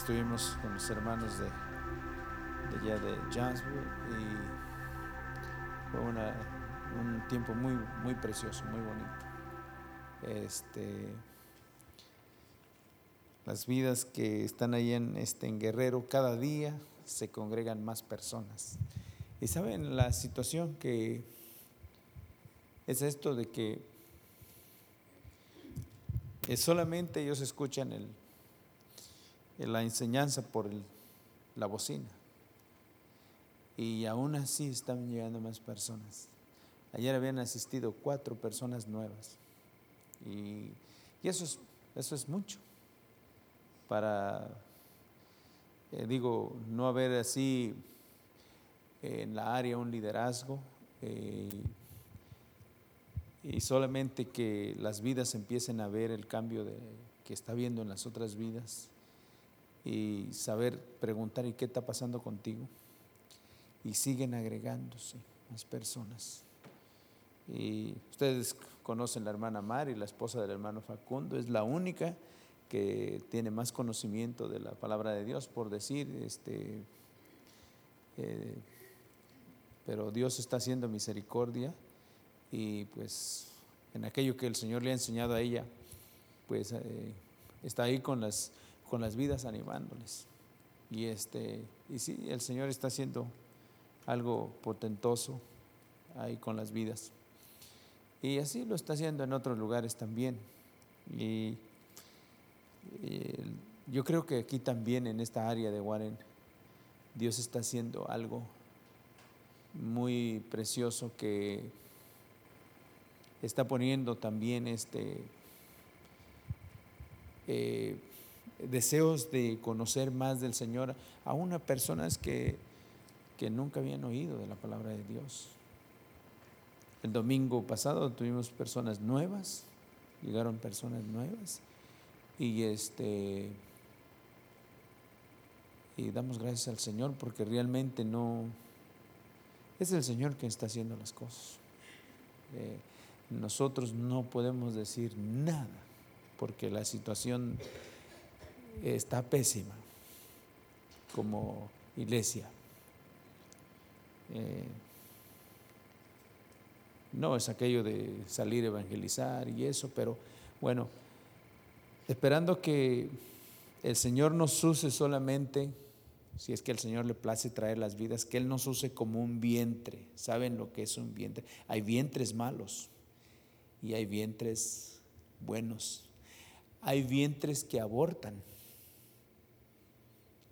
Estuvimos con los hermanos de, allá de Jonesboro y fue una- un tiempo muy, muy precioso, muy bonito. Este, las vidas que están ahí en, este, en Guerrero, cada día se congregan más personas. Y saben la situación que es esto de que solamente ellos escuchan el- la enseñanza por la bocina. Y aún así están llegando más personas. Ayer habían asistido cuatro personas nuevas. Y, eso, es, eso es mucho para, eh, digo, no haber así eh, en la área un liderazgo eh, y solamente que las vidas empiecen a ver el cambio de, que está viendo en las otras vidas y saber preguntar ¿y qué está pasando contigo? Y siguen agregándose más personas. Y ustedes conocen la hermana Mari, la esposa del hermano Facundo, es la única que tiene más conocimiento de la palabra de Dios, por decir, este, eh, pero Dios está haciendo misericordia y pues en aquello que el Señor le ha enseñado a ella, pues eh, está ahí con las, con las vidas animándoles. Y, este, y sí, el Señor está haciendo algo potentoso ahí con las vidas. Y así lo está haciendo en otros lugares también. Y, yo creo que aquí también en esta área de Warren, Dios está haciendo algo muy precioso que está poniendo también este eh, deseos de conocer más del Señor a unas personas que, que nunca habían oído de la palabra de Dios. El domingo pasado tuvimos personas nuevas, llegaron personas nuevas y este y damos gracias al Señor porque realmente no es el Señor quien está haciendo las cosas. Eh, nosotros no podemos decir nada porque la situación está pésima como iglesia. Eh, no es aquello de salir a evangelizar y eso, pero bueno, esperando que el Señor nos use solamente, si es que al Señor le place traer las vidas, que Él nos use como un vientre. ¿Saben lo que es un vientre? Hay vientres malos y hay vientres buenos. Hay vientres que abortan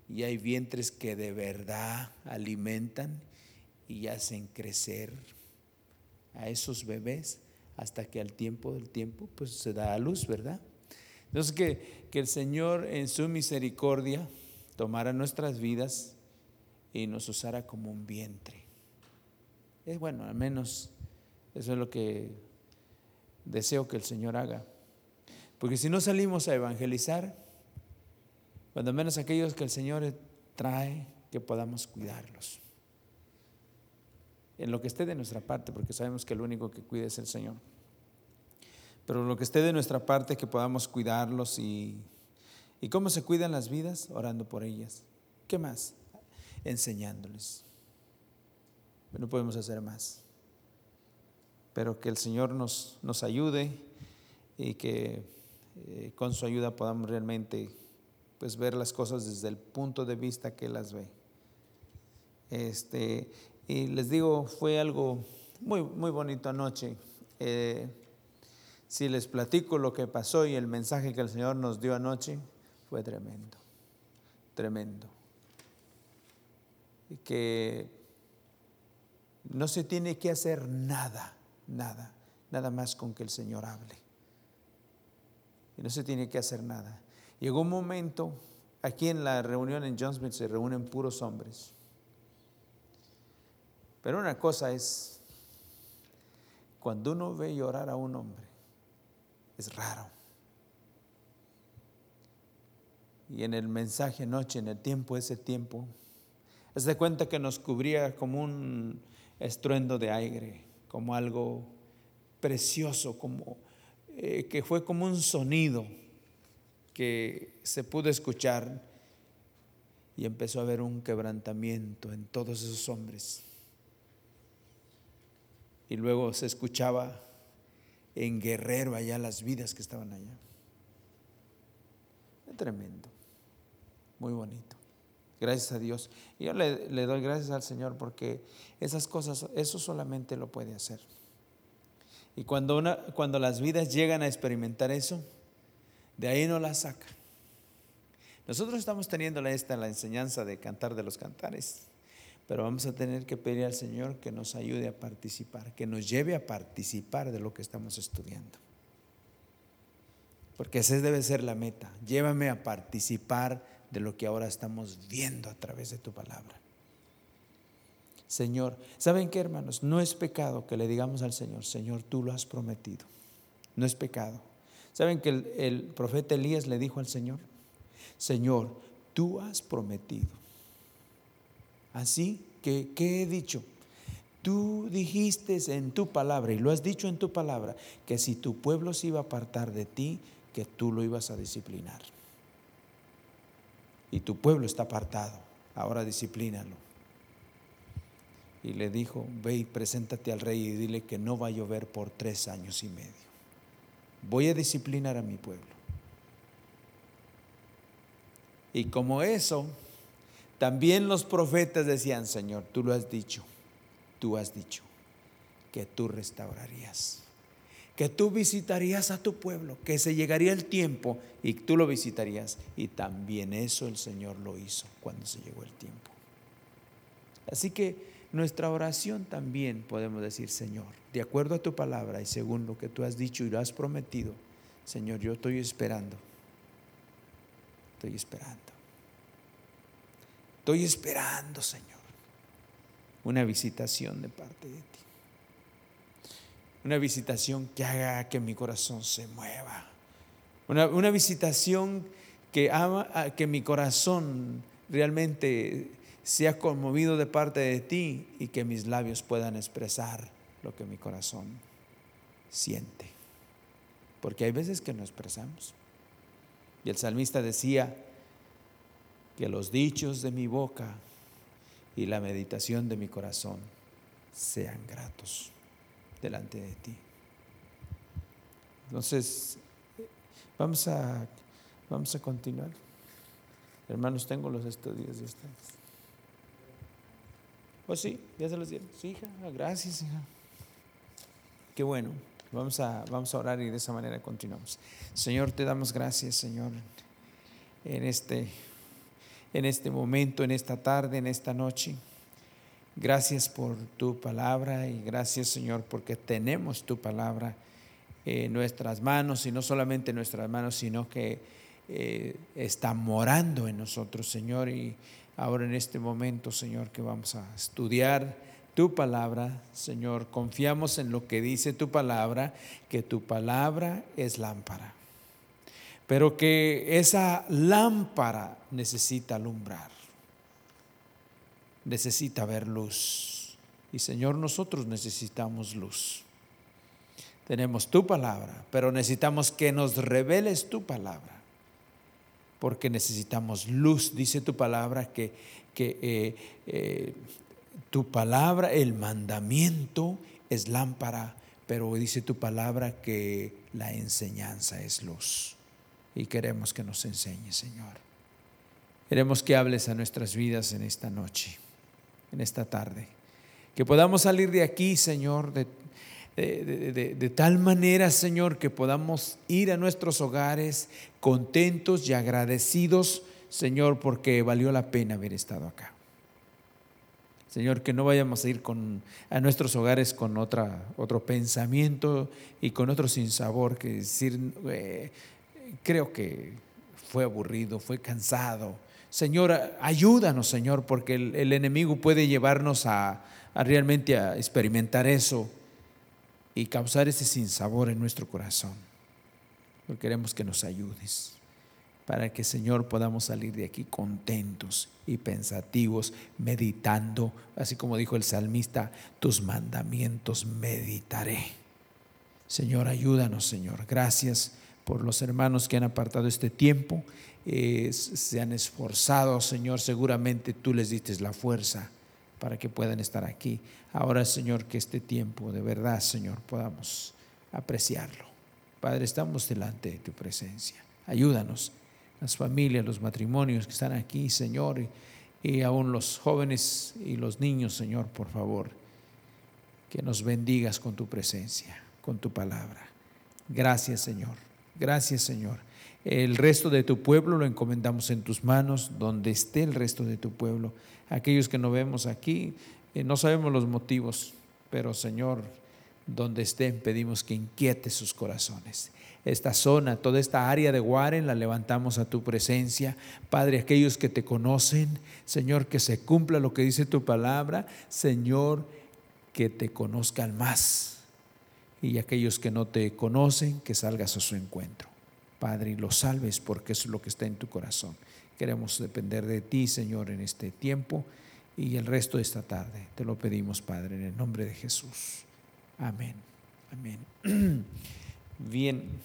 y hay vientres que de verdad alimentan y hacen crecer a esos bebés hasta que al tiempo del tiempo pues se da a luz, ¿verdad? Entonces que, que el Señor en su misericordia tomara nuestras vidas y nos usara como un vientre. Es bueno, al menos eso es lo que deseo que el Señor haga. Porque si no salimos a evangelizar, cuando menos aquellos que el Señor trae, que podamos cuidarlos. En lo que esté de nuestra parte, porque sabemos que el único que cuida es el Señor. Pero lo que esté de nuestra parte, que podamos cuidarlos y, y cómo se cuidan las vidas, orando por ellas. ¿Qué más? Enseñándoles. No podemos hacer más. Pero que el Señor nos, nos ayude y que eh, con su ayuda podamos realmente pues ver las cosas desde el punto de vista que las ve. Este, y les digo, fue algo muy, muy bonito anoche. Eh, si les platico lo que pasó y el mensaje que el Señor nos dio anoche, fue tremendo, tremendo. Y que no se tiene que hacer nada, nada, nada más con que el Señor hable. Y no se tiene que hacer nada. Llegó un momento, aquí en la reunión en Jonesville se reúnen puros hombres. Pero una cosa es, cuando uno ve llorar a un hombre, es raro. Y en el mensaje anoche, en el tiempo, ese tiempo, haz de cuenta que nos cubría como un estruendo de aire, como algo precioso, como eh, que fue como un sonido que se pudo escuchar y empezó a haber un quebrantamiento en todos esos hombres. Y luego se escuchaba en Guerrero allá las vidas que estaban allá. Tremendo, muy bonito. Gracias a Dios. Yo le, le, doy gracias al Señor porque esas cosas, eso solamente lo puede hacer. Y cuando, una, cuando las vidas llegan a experimentar eso, de ahí no las saca. Nosotros estamos teniendo esta la enseñanza de cantar de los cantares, pero vamos a tener que pedir al Señor que nos ayude a participar, que nos lleve a participar de lo que estamos estudiando. Porque esa debe ser la meta. Llévame a participar de lo que ahora estamos viendo a través de tu palabra. Señor, ¿saben qué hermanos? No es pecado que le digamos al Señor, Señor, tú lo has prometido. No es pecado. ¿Saben que el, profeta Elías le dijo al Señor, Señor, tú has prometido. Así que, ¿qué he dicho? Tú dijiste en tu palabra, y lo has dicho en tu palabra, que si tu pueblo se iba a apartar de ti, que tú lo ibas a disciplinar. Y tu pueblo está apartado, ahora disciplínalo. Y le dijo, ve y preséntate al rey y dile que no va a llover por tres años y medio. Voy a disciplinar a mi pueblo. Y como eso, también los profetas decían, Señor, tú lo has dicho, tú has dicho que tú restaurarías, que tú visitarías a tu pueblo, que se llegaría el tiempo y tú lo visitarías. Y también eso el Señor lo hizo cuando se llegó el tiempo. Así que nuestra oración también podemos decir, Señor, de acuerdo a tu palabra y según lo que tú has dicho y lo has prometido, Señor, yo estoy esperando Estoy esperando. Estoy esperando, Señor, una visitación de parte de ti. Una visitación que haga que mi corazón se mueva. Una, visitación que, haga que mi corazón realmente sea conmovido de parte de ti y que mis labios puedan expresar lo que mi corazón siente. Porque hay veces que no expresamos. Y el salmista decía que los dichos de mi boca y la meditación de mi corazón sean gratos delante de ti. Entonces, vamos a, vamos a continuar. Hermanos, tengo los estudios de ustedes. Oh, sí, ya se los dieron. Sí, hija, gracias, hija. Bueno. Vamos a, vamos a orar y de esa manera continuamos. Señor, te damos gracias, Señor, en este, en este momento, en esta tarde, en esta noche. Gracias por tu palabra y gracias, Señor, porque tenemos tu palabra en nuestras manos y no solamente en nuestras manos, sino que eh, está morando en nosotros, Señor. Y ahora en este momento, Señor, que vamos a estudiar tu palabra, Señor. Confiamos en lo que dice tu palabra, que tu palabra es lámpara. Pero que esa lámpara necesita alumbrar, necesita ver luz. Y Señor, nosotros necesitamos luz. Tenemos tu palabra, pero necesitamos que nos reveles tu palabra. Porque necesitamos luz, dice tu palabra, que, que eh, eh, tu palabra, el mandamiento es lámpara, pero dice tu palabra que la enseñanza es luz. Y queremos que nos enseñe, Señor. Queremos que hables a nuestras vidas en esta noche, en esta tarde. Que podamos salir de aquí, Señor, de, de, tal manera, Señor, que podamos ir a nuestros hogares contentos y agradecidos, Señor, porque valió la pena haber estado acá. Señor, que no vayamos a ir con, a nuestros hogares con otra, otro pensamiento y con otro sinsabor que decir, eh, creo que fue aburrido, fue cansado. Señor, ayúdanos, Señor, porque el, enemigo puede llevarnos a, realmente a experimentar eso y causar ese sinsabor en nuestro corazón. Queremos que nos ayudes para que, Señor, podamos salir de aquí contentos y pensativos, meditando, así como dijo el salmista, tus mandamientos meditaré. Señor, ayúdanos, Señor. Gracias por los hermanos que han apartado este tiempo, eh, se han esforzado, Señor, seguramente tú les diste la fuerza para que puedan estar aquí. Ahora, Señor, que este tiempo de verdad, Señor, podamos apreciarlo. Padre, estamos delante de tu presencia. Ayúdanos, las familias, los matrimonios que están aquí, Señor, y, aún los jóvenes y los niños, Señor, por favor, que nos bendigas con tu presencia, con tu palabra. Gracias, Señor. Gracias, Señor. El resto de tu pueblo lo encomendamos en tus manos, donde esté el resto de tu pueblo. Aquellos que no vemos aquí, eh, no sabemos los motivos, pero Señor, donde estén, pedimos que inquiete sus corazones. Esta zona, toda esta área de Guaren la levantamos a tu presencia. Padre, aquellos que te conocen, Señor, que se cumpla lo que dice tu palabra. Señor, que te conozcan más. Y aquellos que no te conocen, que salgas a su encuentro. Padre, y los salves porque es lo que está en tu corazón. Queremos depender de ti, Señor, en este tiempo y el resto de esta tarde. Te lo pedimos, Padre, en el nombre de Jesús. Amén. Amén. Bien.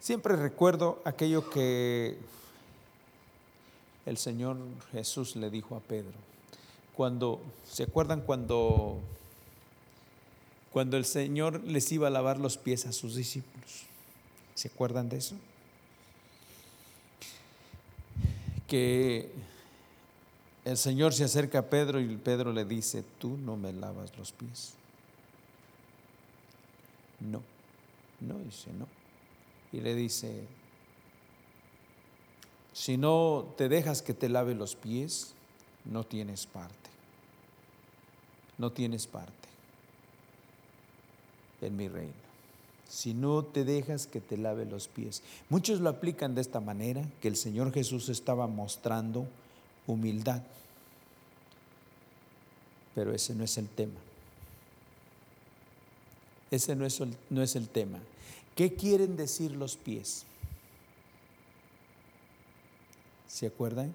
Siempre recuerdo aquello que el Señor Jesús le dijo a Pedro. Cuando, ¿se acuerdan cuando cuando el Señor les iba a lavar los pies a sus discípulos. ¿Se acuerdan de eso? Que el Señor se acerca a Pedro y Pedro le dice, tú no me lavas los pies. No, no, dice no. Y le dice, si no te dejas que te lave los pies, no tienes parte. No tienes parte en mi reino. Si no te dejas que te lave los pies. Muchos lo aplican de esta manera, que el Señor Jesús estaba mostrando humildad. Pero ese no es el tema. Ese no es el, no es el tema. ¿Qué quieren decir los pies? ¿Se acuerdan?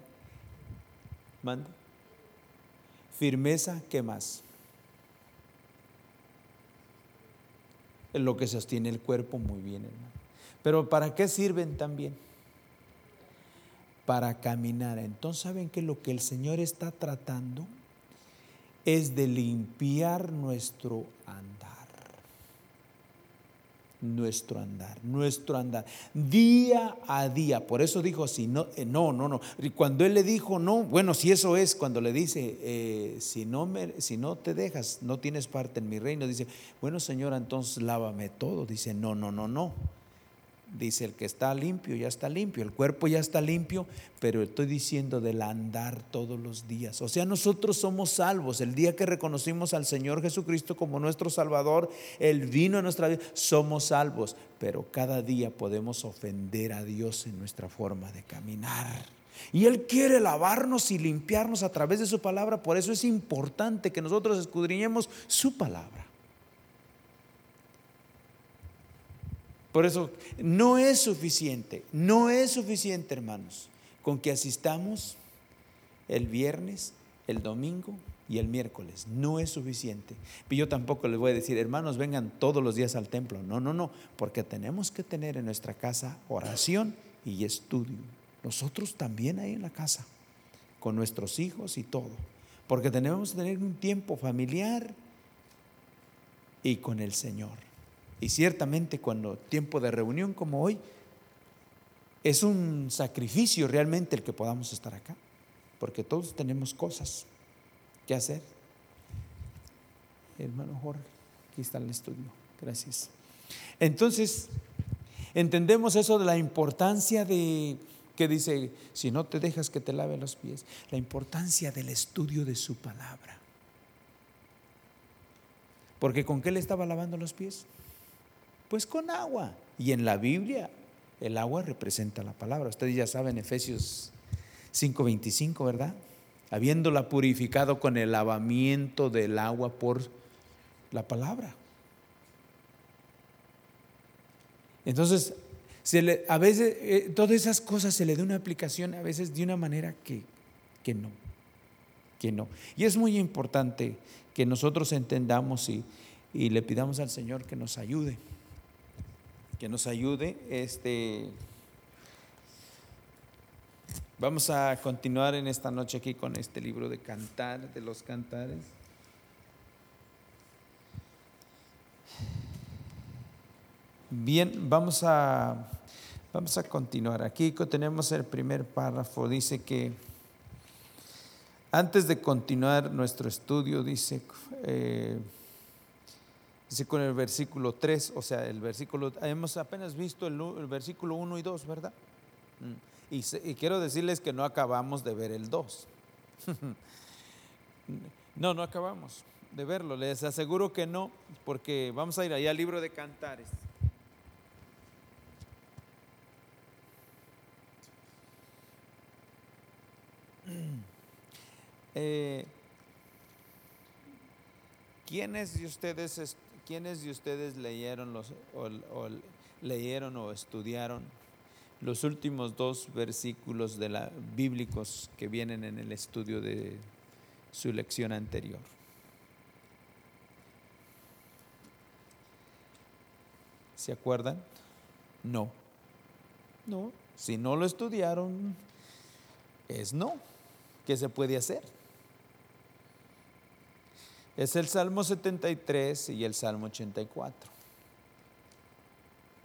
Manda. Firmeza, ¿qué más? lo que sostiene el cuerpo muy bien, hermano. Pero ¿para qué sirven también? Para caminar. Entonces, ¿saben que lo que el Señor está tratando es de limpiar nuestro andar? nuestro andar, nuestro andar, día a día. Por eso dijo así, no, eh, no, no, no. Cuando él le dijo no, bueno, si eso es, cuando le dice, eh, si, no me, si no te dejas, no tienes parte en mi reino, dice, bueno, señora, entonces lávame todo. Dice, no, no, no, no. Dice, el que está limpio ya está limpio, el cuerpo ya está limpio, pero estoy diciendo del andar todos los días. O sea, nosotros somos salvos. El día que reconocimos al Señor Jesucristo como nuestro Salvador, Él vino a nuestra vida, somos salvos, pero cada día podemos ofender a Dios en nuestra forma de caminar. Y Él quiere lavarnos y limpiarnos a través de su palabra, por eso es importante que nosotros escudriñemos su palabra. Por eso no es suficiente, no es suficiente, hermanos, con que asistamos el viernes, el domingo y el miércoles. No es suficiente. Y yo tampoco les voy a decir, hermanos, vengan todos los días al templo. No, no, no, porque tenemos que tener en nuestra casa oración y estudio. Nosotros también ahí en la casa, con nuestros hijos y todo. Porque tenemos que tener un tiempo familiar y con el Señor. Y ciertamente cuando tiempo de reunión como hoy, es un sacrificio realmente el que podamos estar acá, porque todos tenemos cosas que hacer. Hermano Jorge, aquí está el estudio. Gracias. Entonces, entendemos eso de la importancia de, que dice, si no te dejas que te lave los pies, la importancia del estudio de su palabra. Porque ¿con qué le estaba lavando los pies? Pues con agua. Y en la Biblia el agua representa la palabra. Ustedes ya saben Efesios 5:25, ¿verdad? Habiéndola purificado con el lavamiento del agua por la palabra. Entonces, a veces eh, todas esas cosas se le da una aplicación a veces de una manera que, que no, que no. Y es muy importante que nosotros entendamos y y le pidamos al Señor que nos ayude, que nos ayude. Este, vamos a continuar en esta noche aquí con este libro de cantar, de los cantares. Bien, vamos a, vamos a continuar. Aquí tenemos el primer párrafo. Dice que antes de continuar nuestro estudio, dice, eh, dice con el versículo 3, o sea, el versículo, hemos apenas visto el, versículo 1 y 2, ¿verdad? Mm. Y, y, quiero decirles que no acabamos de ver el 2. no, no acabamos de verlo, les aseguro que no, porque vamos a ir allá al libro de cantares. Eh, ¿quiénes, de ustedes, ¿Quiénes de ustedes leyeron, los, o, leyeron o estudiaron los últimos dos versículos de la, bíblicos que vienen en el estudio de su lección anterior? ¿Se acuerdan? No. No. Si no lo estudiaron, es no. ¿Qué se puede hacer? Es el Salmo 73 y el Salmo 84.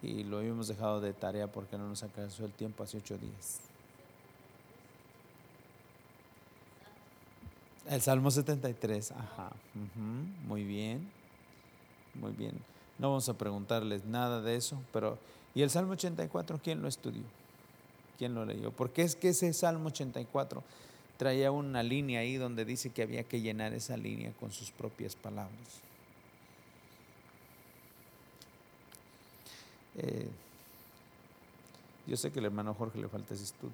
Y lo habíamos dejado de tarea porque no nos alcanzó el tiempo hace ocho días. El Salmo 73, ajá. muy bien, muy bien. No vamos a preguntarles nada de eso, pero ¿y el Salmo 84 quién lo estudió? ¿Quién lo leyó? Porque es que ese Salmo 84 traía una línea ahí donde dice que había que llenar esa línea con sus propias palabras. Eh, yo sé que el hermano Jorge le falta ese estudio.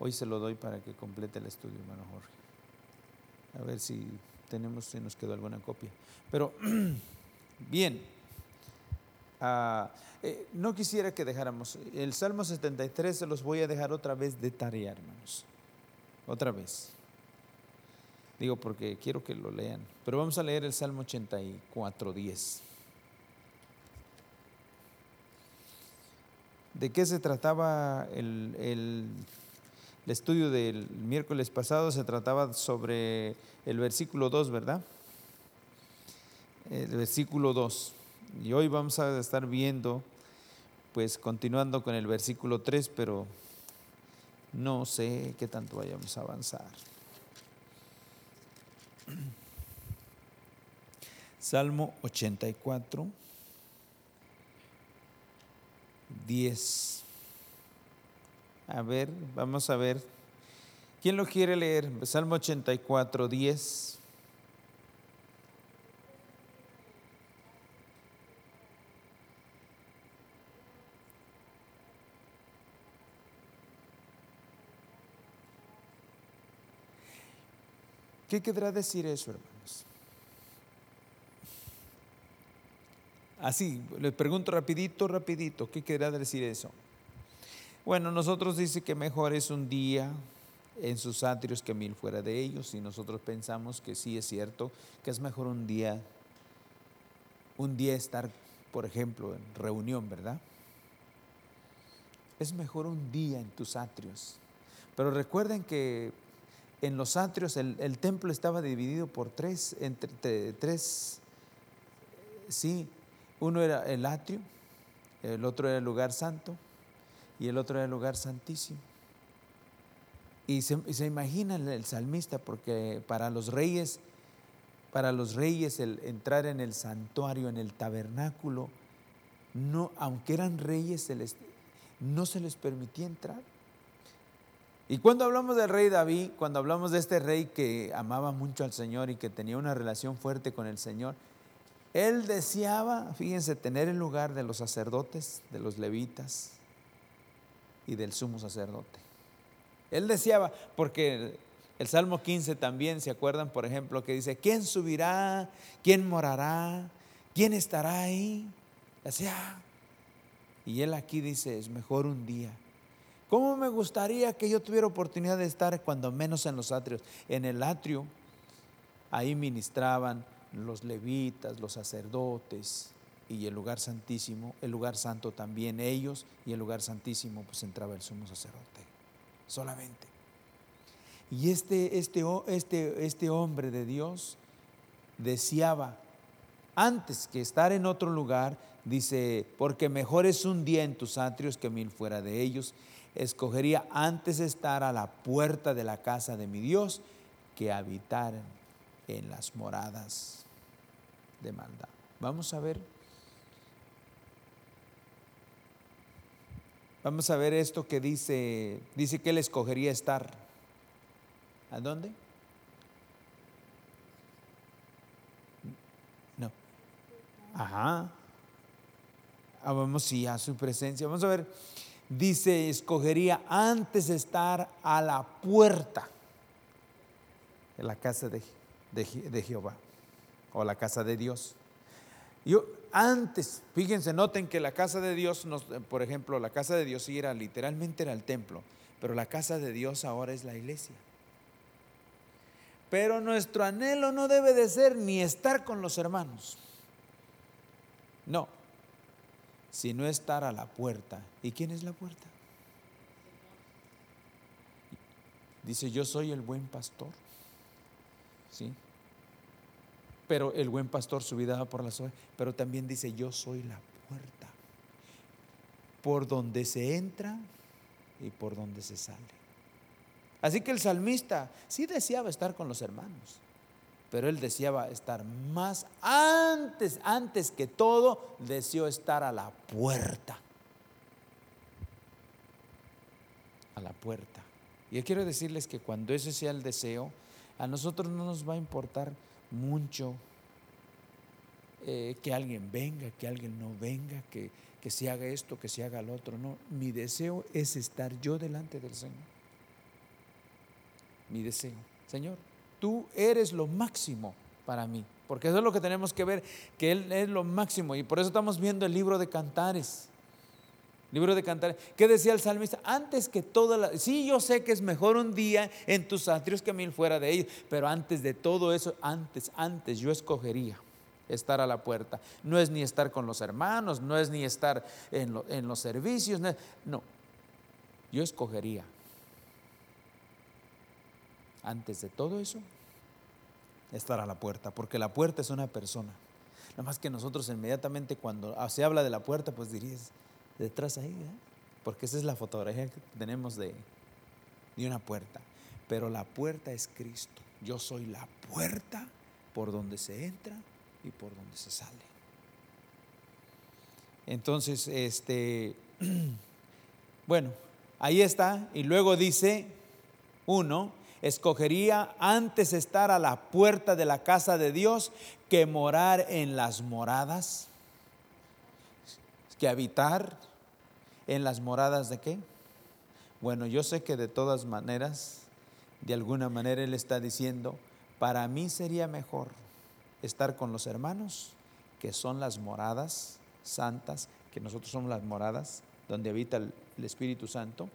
Hoy se lo doy para que complete el estudio, hermano Jorge. A ver si tenemos, si nos quedó alguna copia. Pero, bien, ah, eh, no quisiera que dejáramos, el Salmo 73 se los voy a dejar otra vez de tarea, hermanos otra vez. Digo porque quiero que lo lean. Pero vamos a leer el Salmo 84, 10. ¿De qué se trataba el, el, estudio del miércoles pasado? Se trataba sobre el versículo 2, ¿verdad? El versículo 2. Y hoy vamos a estar viendo, pues continuando con el versículo 3, pero no sé qué tanto vayamos a avanzar. Salmo 84, 10. A ver, vamos a ver. ¿Quién lo quiere leer? Salmo 84, 10. ¿Qué querrá decir eso, hermanos? Así, les pregunto rapidito, rapidito, ¿qué querrá decir eso? Bueno, nosotros dice que mejor es un día en sus atrios que mil fuera de ellos y nosotros pensamos que sí es cierto, que es mejor un día, un día estar, por ejemplo, en reunión, ¿verdad? Es mejor un día en tus atrios. Pero recuerden que en los atrios el, templo estaba dividido por tres, entre tres, sí, uno era el atrio, el otro era el lugar santo y el otro era el lugar santísimo. Y se, imagina el salmista, porque para los reyes, para los reyes el entrar en el santuario, en el tabernáculo, no, aunque eran reyes, no se les permitía entrar. Y cuando hablamos del rey David, cuando hablamos de este rey que amaba mucho al Señor y que tenía una relación fuerte con el Señor, él deseaba, fíjense, tener el lugar de los sacerdotes, de los levitas y del sumo sacerdote. Él deseaba, porque el Salmo 15 también, ¿se acuerdan? Por ejemplo, que dice, ¿quién subirá? ¿Quién morará? ¿Quién estará ahí? Decía, y él aquí dice, es mejor un día ¿Cómo me gustaría que yo tuviera oportunidad de estar cuando menos en los atrios? En el atrio, ahí ministraban los levitas, los sacerdotes y el lugar santísimo, el lugar santo también ellos y el lugar santísimo pues entraba el sumo sacerdote, solamente. Y este, este, este, este hombre de Dios deseaba, antes que estar en otro lugar, dice, porque mejor es un día en tus atrios que mil fuera de ellos, escogería antes estar a la puerta de la casa de mi Dios que habitar en las moradas de maldad. Vamos a ver. Vamos a ver esto que dice, dice que él escogería estar. ¿A dónde? No. Ajá. Ah, vamos sí, a su presencia. Vamos a ver. Dice, escogería antes estar a la puerta de la casa de, de, Jehová o la casa de Dios. Yo antes, fíjense, noten que la casa de Dios, por ejemplo, la casa de Dios sí era literalmente era el templo, pero la casa de Dios ahora es la iglesia. Pero nuestro anhelo no debe de ser ni estar con los hermanos. No, sino estar a la puerta. ¿Y quién es la puerta? Dice, yo soy el buen pastor. ¿Sí? Pero el buen pastor su vida por las ovejas. Pero también dice, yo soy la puerta. Por donde se entra y por donde se sale. Así que el salmista sí deseaba estar con los hermanos pero él deseaba estar más antes, antes que todo, deseó estar a la puerta. A la puerta. Y yo quiero decirles que cuando ese sea el deseo, a nosotros no nos va a importar mucho eh, que alguien venga, que alguien no venga, que, que se haga esto, que se haga lo otro. No, mi deseo es estar yo delante del Señor. Mi deseo. Señor, tú eres lo máximo para mí. Porque eso es lo que tenemos que ver, que Él es lo máximo. Y por eso estamos viendo el libro de cantares. Libro de cantares. ¿Qué decía el salmista? Antes que toda la... Sí, yo sé que es mejor un día en tus atrios que mil fuera de ellos. Pero antes de todo eso, antes, antes yo escogería estar a la puerta. No es ni estar con los hermanos, no es ni estar en, en los servicios. no, yo escogería antes de todo eso, estar a la puerta, porque la puerta es una persona. Nada más que nosotros inmediatamente cuando se habla de la puerta, pues dirías, detrás ahí, ¿eh? porque esa es la fotografía que tenemos de, de una puerta. Pero la puerta es Cristo. Yo soy la puerta por donde se entra y por donde se sale. Entonces, este, bueno, ahí está. Y luego dice uno, escogería antes estar a la puerta de la casa de Dios que morar en las moradas, que habitar en las moradas de qué? Bueno, yo sé que de todas maneras, de alguna manera Él está diciendo, para mí sería mejor estar con los hermanos, que son las moradas santas, que nosotros somos las moradas donde habita el, Espíritu Santo,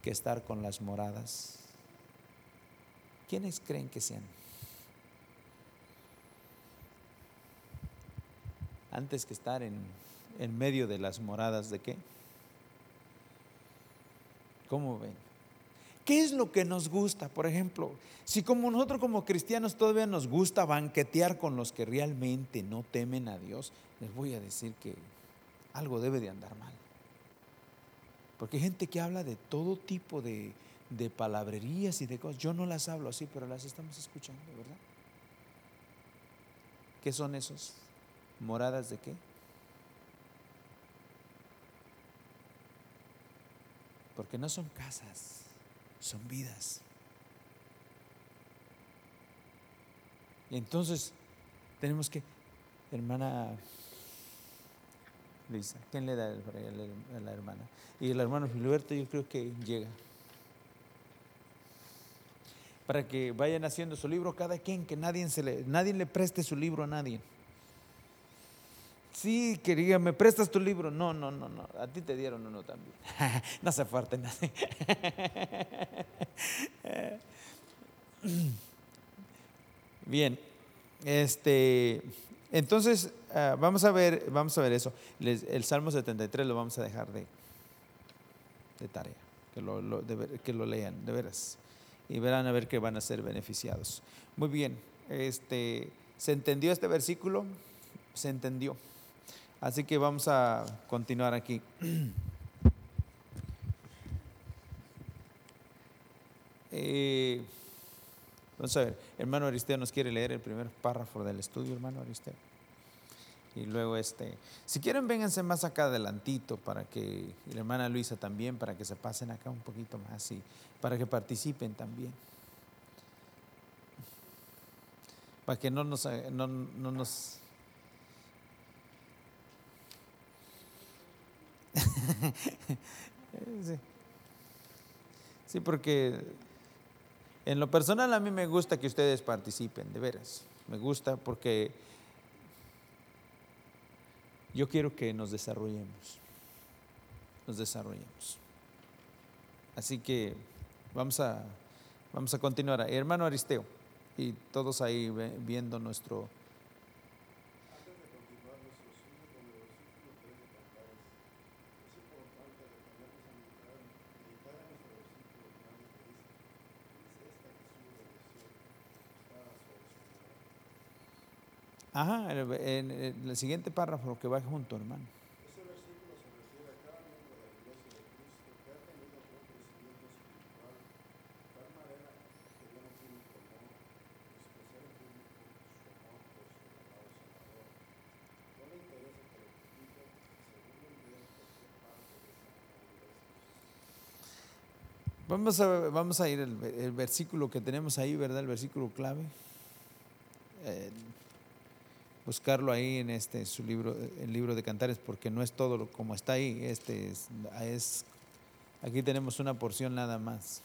que estar con las moradas ¿Quiénes creen que sean? Antes que estar en, en medio de las moradas de qué? ¿Cómo ven? ¿Qué es lo que nos gusta? Por ejemplo, si como nosotros como cristianos todavía nos gusta banquetear con los que realmente no temen a Dios, les voy a decir que algo debe de andar mal. Porque hay gente que habla de todo tipo de, de palabrerías y de cosas. Yo no las hablo así, pero las estamos escuchando, ¿verdad? ¿Qué son esos? ¿Moradas de qué? Porque no son casas, son vidas. Y entonces tenemos que, hermana Lisa, ¿quién le da a la hermana? Y el hermano Filiberto yo creo que llega para que vayan haciendo su libro cada quien, que nadie, le, nadie le preste su libro a nadie. Sí, quería, ¿me prestas tu libro? No, no, no, no. A ti te dieron uno también. no se fuerte nadie. Bien. Este, entonces, ah, vamos a ver, vamos a ver eso. el Salmo 73 lo vamos a dejar de, de tarea, que lo, que lo lean, de veras. Y verán a ver que van a ser beneficiados. Muy bien, este, ¿se entendió este versículo? Se entendió. Así que vamos a continuar aquí. Eh, vamos a ver, hermano Aristeo nos quiere leer el primer párrafo del estudio, hermano Aristeo. Y luego este, si quieren vénganse más acá adelantito para que, y la hermana Luisa también, para que se pasen acá un poquito más y para que participen también. Para que no nos, no, no nos sí. porque en lo personal a mí me gusta que ustedes participen, de veras. Me gusta porque yo quiero que nos desarrollemos. Nos desarrollemos. Así que vamos a, vamos a continuar. Hermano Aristeo, y todos ahí viendo nuestro Ajá, en, el siguiente párrafo que va junto, hermano. Ese versículo se refiere a cada miembro de la iglesia de Cristo que ha tenido un crecimiento espiritual, de tal manera que ya no tiene temor, expresar en público su amor por su amado Salvador. No le interesa que lo critiquen, se burlen de él por ser parte de esa iglesia. Vamos a, vamos a ir el, el versículo que tenemos ahí, ¿verdad? El versículo clave. Eh, buscarlo ahí en este su libro, el libro de Cantares, porque no es todo como está ahí. Este es, es aquí tenemos una porción nada más.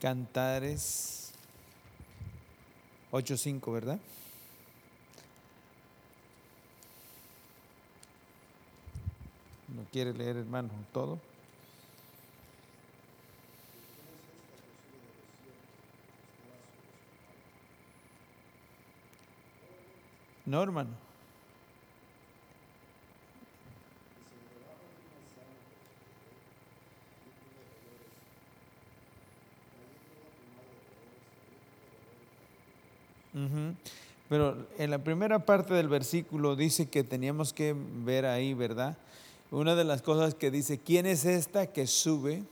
Cantares 8.5, ¿verdad? ¿No quiere leer, hermano, todo? No, hermano. Pero en la primera parte del versículo dice que teníamos que ver ahí, ¿verdad? Una de las cosas que dice, ¿quién es esta que sube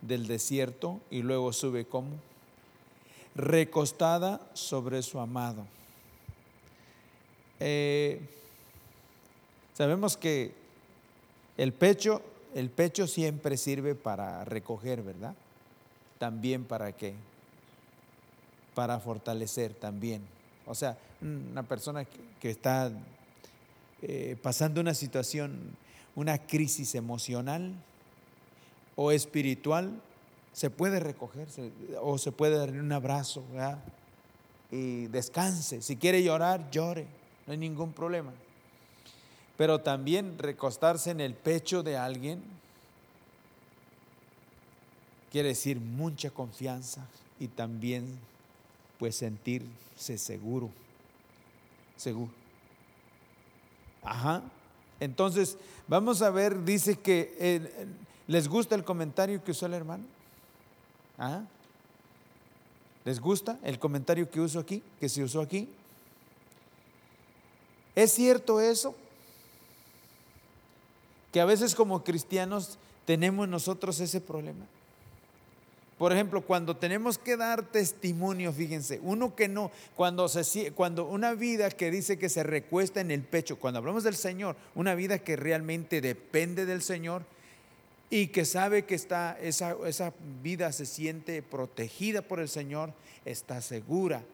del desierto y luego sube como? Recostada sobre su amado. Eh, sabemos que el pecho, el pecho siempre sirve para recoger, ¿verdad? También para qué? Para fortalecer también. O sea, una persona que, está eh, pasando una situación, una crisis emocional o espiritual, se puede recoger o se puede darle un abrazo ¿verdad? y descanse. Si quiere llorar, llore no hay ningún problema. Pero también recostarse en el pecho de alguien quiere decir mucha confianza y también pues sentirse seguro, seguro. Ajá. Entonces, vamos a ver, dice que eh, les gusta el comentario que usó el hermano. ¿Ah? ¿Les gusta el comentario que usó aquí, que se usó aquí? ¿Es cierto eso? Que a veces como cristianos tenemos nosotros ese problema. Por ejemplo, cuando tenemos que dar testimonio, fíjense, uno que no, cuando, se, cuando una vida que dice que se recuesta en el pecho, cuando hablamos del Señor, una vida que realmente depende del Señor y que sabe que está, esa, esa vida se siente protegida por el Señor, está segura,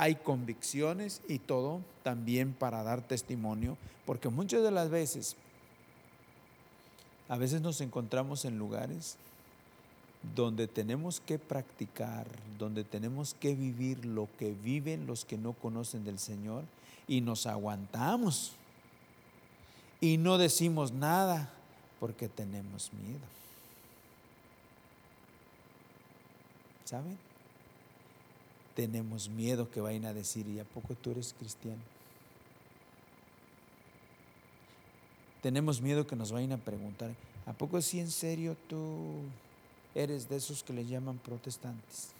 hay convicciones y todo también para dar testimonio, porque muchas de las veces, a veces nos encontramos en lugares donde tenemos que practicar, donde tenemos que vivir lo que viven los que no conocen del Señor y nos aguantamos y no decimos nada porque tenemos miedo. ¿saben? Tenemos miedo que vayan a decir, ¿y a poco tú eres cristiano? Tenemos miedo que nos vayan a preguntar, ¿a poco sí en serio tú eres de esos que le llaman protestantes?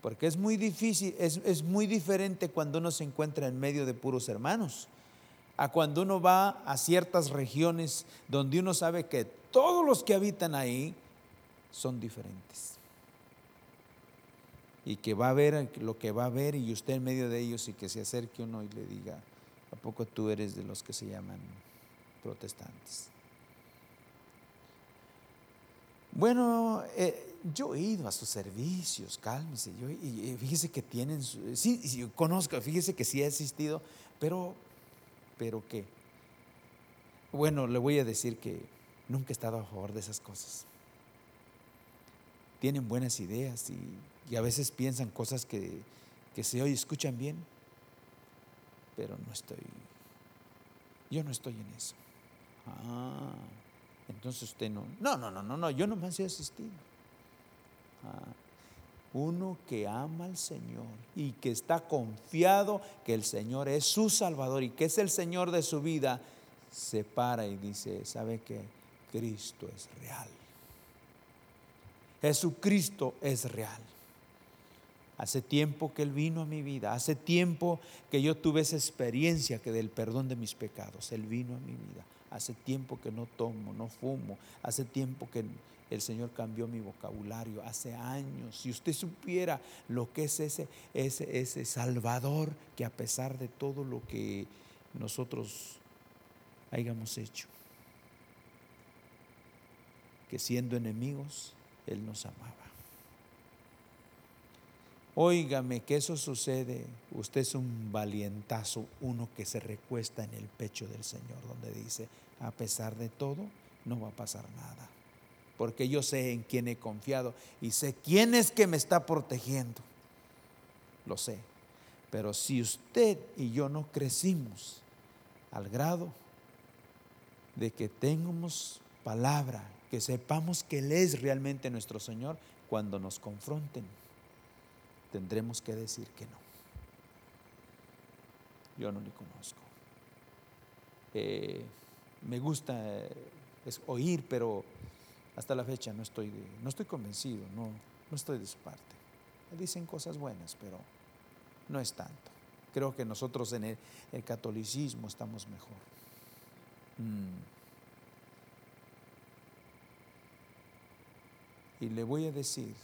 Porque es muy difícil, es, es, muy diferente cuando uno se encuentra en medio de puros hermanos, a cuando uno va a ciertas regiones donde uno sabe que todos los que habitan ahí son diferentes. Y que va a ver lo que va a ver y usted en medio de ellos y que se acerque uno y le diga, ¿a poco tú eres de los que se llaman protestantes? Bueno, eh, yo he ido a sus servicios, cálmese, yo, y, fíjese que tienen, sí, sí, conozco, fíjese que sí ha existido, pero, pero qué. Bueno, le voy a decir que nunca he estado a favor de esas cosas. Tienen buenas ideas y, y a veces piensan cosas que, que se oye, escuchan bien, pero no estoy, yo no estoy en eso. Ah, entonces usted no, no, no, no, no, no yo no me he asistido. Ah, uno que ama al Señor y que está confiado que el Señor es su Salvador y que es el Señor de su vida, se para y dice, ¿sabe que Cristo es real? Jesucristo es real. Hace tiempo que Él vino a mi vida, hace tiempo que yo tuve esa experiencia que del perdón de mis pecados, Él vino a mi vida. Hace tiempo que no tomo, no fumo, hace tiempo que el Señor cambió mi vocabulario, hace años. Si usted supiera lo que es ese, ese, ese Salvador que a pesar de todo lo que nosotros hayamos hecho, que siendo enemigos, Él nos amaba. Óigame que eso sucede, usted es un valientazo, uno que se recuesta en el pecho del Señor, donde dice, a pesar de todo, no va a pasar nada. Porque yo sé en quién he confiado y sé quién es que me está protegiendo. Lo sé. Pero si usted y yo no crecimos al grado de que tengamos palabra, que sepamos que Él es realmente nuestro Señor, cuando nos confronten, tendremos que decir que no. Yo no le conozco. Eh, me gusta eh, oír, pero hasta la fecha no estoy, no estoy convencido, no, no estoy de su parte. Dicen cosas buenas, pero no es tanto. Creo que nosotros en el, catolicismo estamos mejor. Mm. Y le voy a decir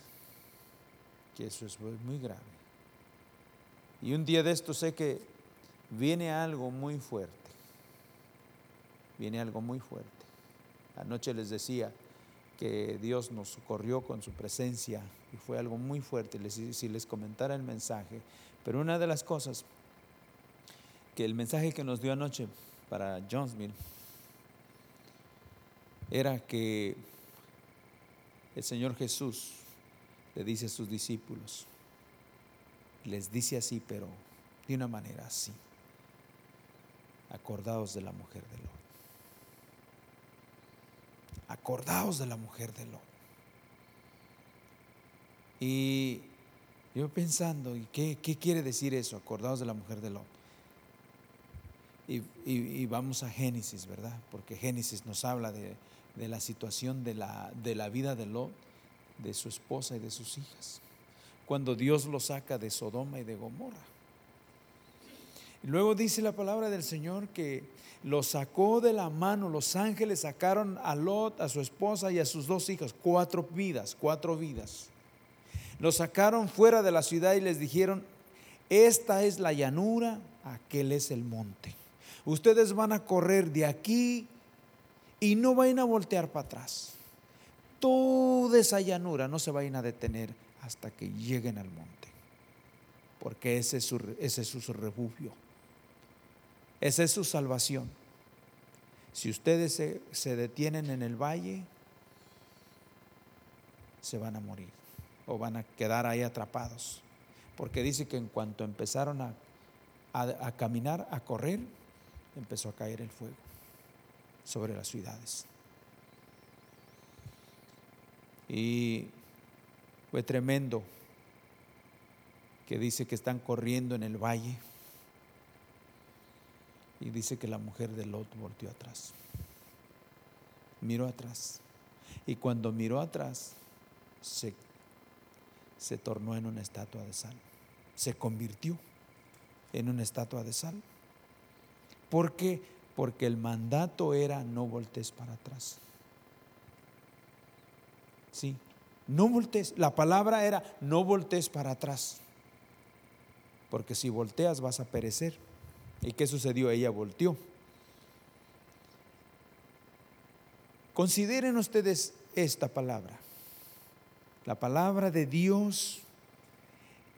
que eso es muy grave. Y un día de esto sé que viene algo muy fuerte. Viene algo muy fuerte. Anoche les decía que Dios nos socorrió con su presencia y fue algo muy fuerte si les comentara el mensaje. Pero una de las cosas que el mensaje que nos dio anoche para Jonesville era que el Señor Jesús le dice a sus discípulos. Les dice así, pero de una manera así. Acordaos de la mujer de Lot. Acordaos de la mujer de Lot. Y yo pensando, ¿y qué, quiere decir eso? Acordaos de la mujer de Lot. Y, y, vamos a Génesis, ¿verdad? Porque Génesis nos habla de, de la situación de la, de la vida de Lot de su esposa y de sus hijas, cuando Dios lo saca de Sodoma y de Gomorra. Y luego dice la palabra del Señor que lo sacó de la mano, los ángeles sacaron a Lot, a su esposa y a sus dos hijas, cuatro vidas, cuatro vidas. Lo sacaron fuera de la ciudad y les dijeron, esta es la llanura, aquel es el monte. Ustedes van a correr de aquí y no van a voltear para atrás toda esa llanura no se vayan a detener hasta que lleguen al monte. Porque ese es su, ese es su refugio. Esa es su salvación. Si ustedes se, se, detienen en el valle, se van a morir o van a quedar ahí atrapados. Porque dice que en cuanto empezaron a, a, a caminar, a correr, empezó a caer el fuego sobre las ciudades. Y Fue tremendo que dice que están corriendo en el valle y dice que la mujer de Lot volteó atrás. Miró atrás. Y cuando miró atrás, se, se tornó en una estatua de sal. Se convirtió en una estatua de sal. ¿Por qué? Porque el mandato era no voltees para atrás. Sí, no voltees. La palabra era no voltees para atrás. Porque si volteas vas a perecer. ¿Y qué sucedió? Ella volteó. Consideren ustedes esta palabra. La palabra de Dios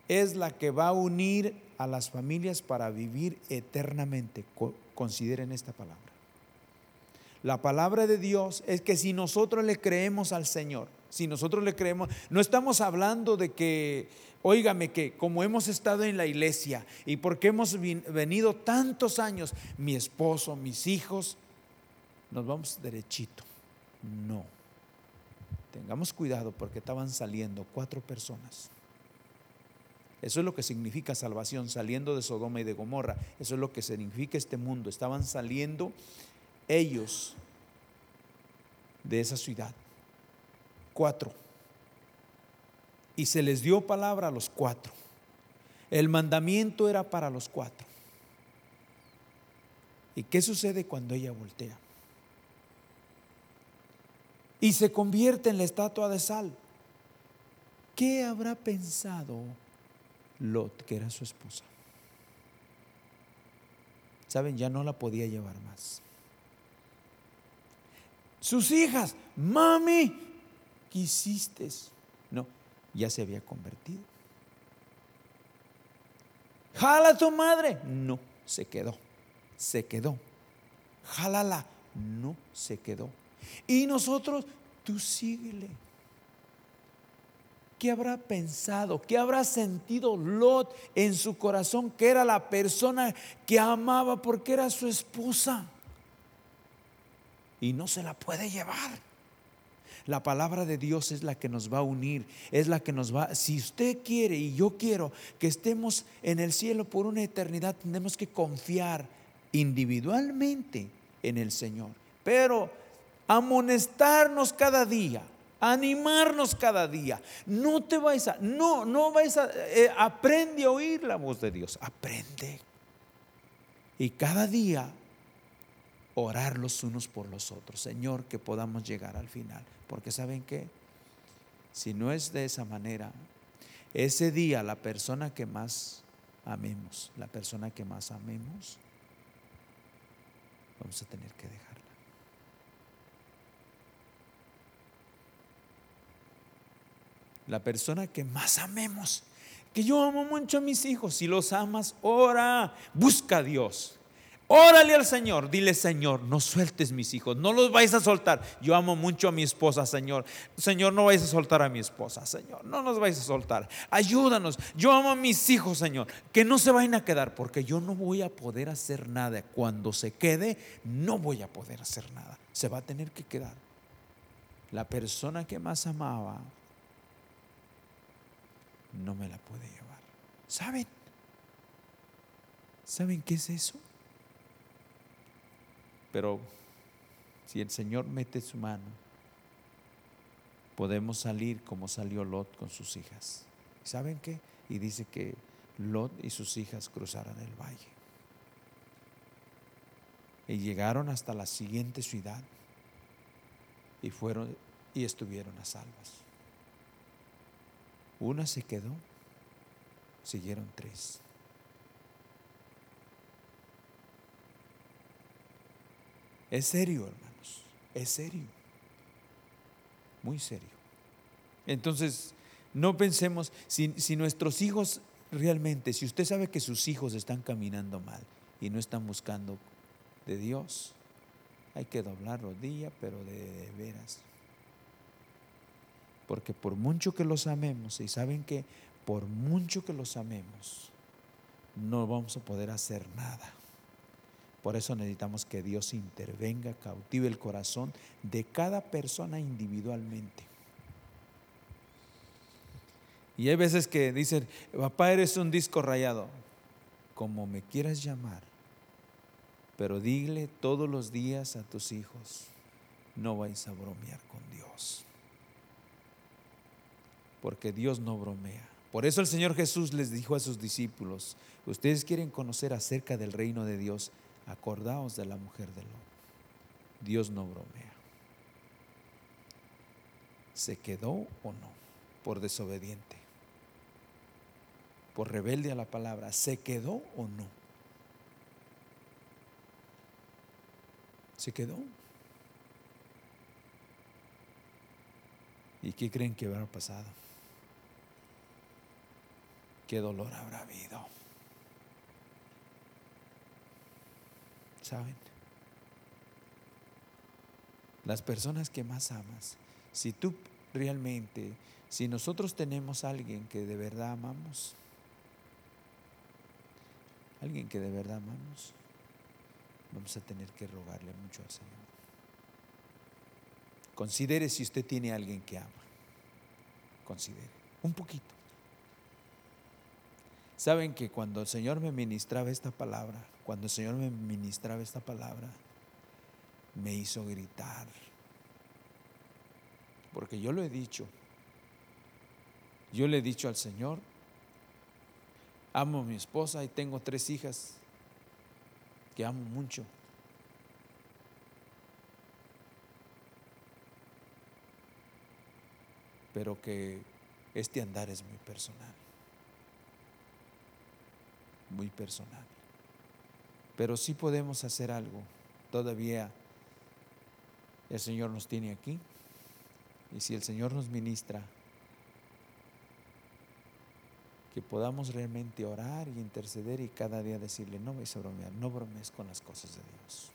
es la que va a unir a las familias para vivir eternamente. Consideren esta palabra. La palabra de Dios es que si nosotros le creemos al Señor, si nosotros le creemos, no estamos hablando de que, óigame, que como hemos estado en la iglesia y porque hemos venido tantos años, mi esposo, mis hijos, nos vamos derechito. No. Tengamos cuidado porque estaban saliendo cuatro personas. Eso es lo que significa salvación, saliendo de Sodoma y de Gomorra. Eso es lo que significa este mundo. Estaban saliendo ellos de esa ciudad. Cuatro. Y se les dio palabra a los cuatro. El mandamiento era para los cuatro. ¿Y qué sucede cuando ella voltea? Y se convierte en la estatua de sal. ¿Qué habrá pensado Lot, que era su esposa? Saben, ya no la podía llevar más. Sus hijas, mami, ¿qué hiciste? No, ya se había convertido. Jala a tu madre. No, se quedó. Se quedó. Jálala. No, se quedó. Y nosotros, tú síguele. ¿Qué habrá pensado? ¿Qué habrá sentido Lot en su corazón que era la persona que amaba porque era su esposa? Y no se la puede llevar. La palabra de Dios es la que nos va a unir, es la que nos va, si usted quiere y yo quiero que estemos en el cielo por una eternidad, tenemos que confiar individualmente en el Señor. Pero amonestarnos cada día, animarnos cada día. No te vais a, no, no vais a, eh, aprende a oír la voz de Dios, aprende. Y cada día orar los unos por los otros. Señor, que podamos llegar al final. Porque saben que si no es de esa manera, ese día la persona que más amemos, la persona que más amemos, vamos a tener que dejarla. La persona que más amemos, que yo amo mucho a mis hijos, si los amas, ora, busca a Dios. Órale al Señor, dile Señor, no sueltes mis hijos, no los vais a soltar. Yo amo mucho a mi esposa, Señor. Señor, no vais a soltar a mi esposa, Señor. No nos vais a soltar. Ayúdanos. Yo amo a mis hijos, Señor. Que no se vayan a quedar, porque yo no voy a poder hacer nada. Cuando se quede, no voy a poder hacer nada. Se va a tener que quedar. La persona que más amaba no me la puede llevar. ¿Saben? ¿Saben qué es eso? Pero si el Señor mete su mano, podemos salir como salió Lot con sus hijas. ¿Saben qué? Y dice que Lot y sus hijas cruzaron el valle. Y llegaron hasta la siguiente ciudad y fueron y estuvieron a salvas. Una se quedó, siguieron tres. Es serio, hermanos, es serio, muy serio. Entonces, no pensemos, si, nuestros hijos realmente, si usted sabe que sus hijos están caminando mal y no están buscando de Dios, hay que doblar rodilla, pero de, de veras. Porque por mucho que los amemos, y saben que por mucho que los amemos, no vamos a poder hacer nada. Por eso necesitamos que Dios intervenga, cautive el corazón de cada persona individualmente. Y hay veces que dicen, papá, eres un disco rayado. Como me quieras llamar. Pero dile todos los días a tus hijos, no vais a bromear con Dios. Porque Dios no bromea. Por eso el Señor Jesús les dijo a sus discípulos, ustedes quieren conocer acerca del reino de Dios, acordaos de la mujer de Lot. Dios no bromea. ¿Se quedó o no? Por desobediente. Por rebelde a la palabra. ¿Se quedó o no? Se quedó. ¿Y qué creen que habrá pasado? ¿Qué dolor habrá habido? ¿Saben? Las personas que más amas, si tú realmente, si nosotros tenemos a alguien que de verdad amamos, alguien que de verdad amamos, vamos a tener que rogarle mucho al Señor. Considere si usted tiene a alguien que ama. Considere, un poquito. Saben que cuando el Señor me ministraba esta palabra, cuando el Señor me ministraba esta palabra, me hizo gritar. Porque yo lo he dicho. Yo le he dicho al Señor, amo a mi esposa y tengo tres hijas que amo mucho. Pero que este andar es muy personal muy personal. Pero sí podemos hacer algo. Todavía el Señor nos tiene aquí. Y si el Señor nos ministra, que podamos realmente orar y interceder y cada día decirle, no vais a bromear, no bromees con las cosas de Dios.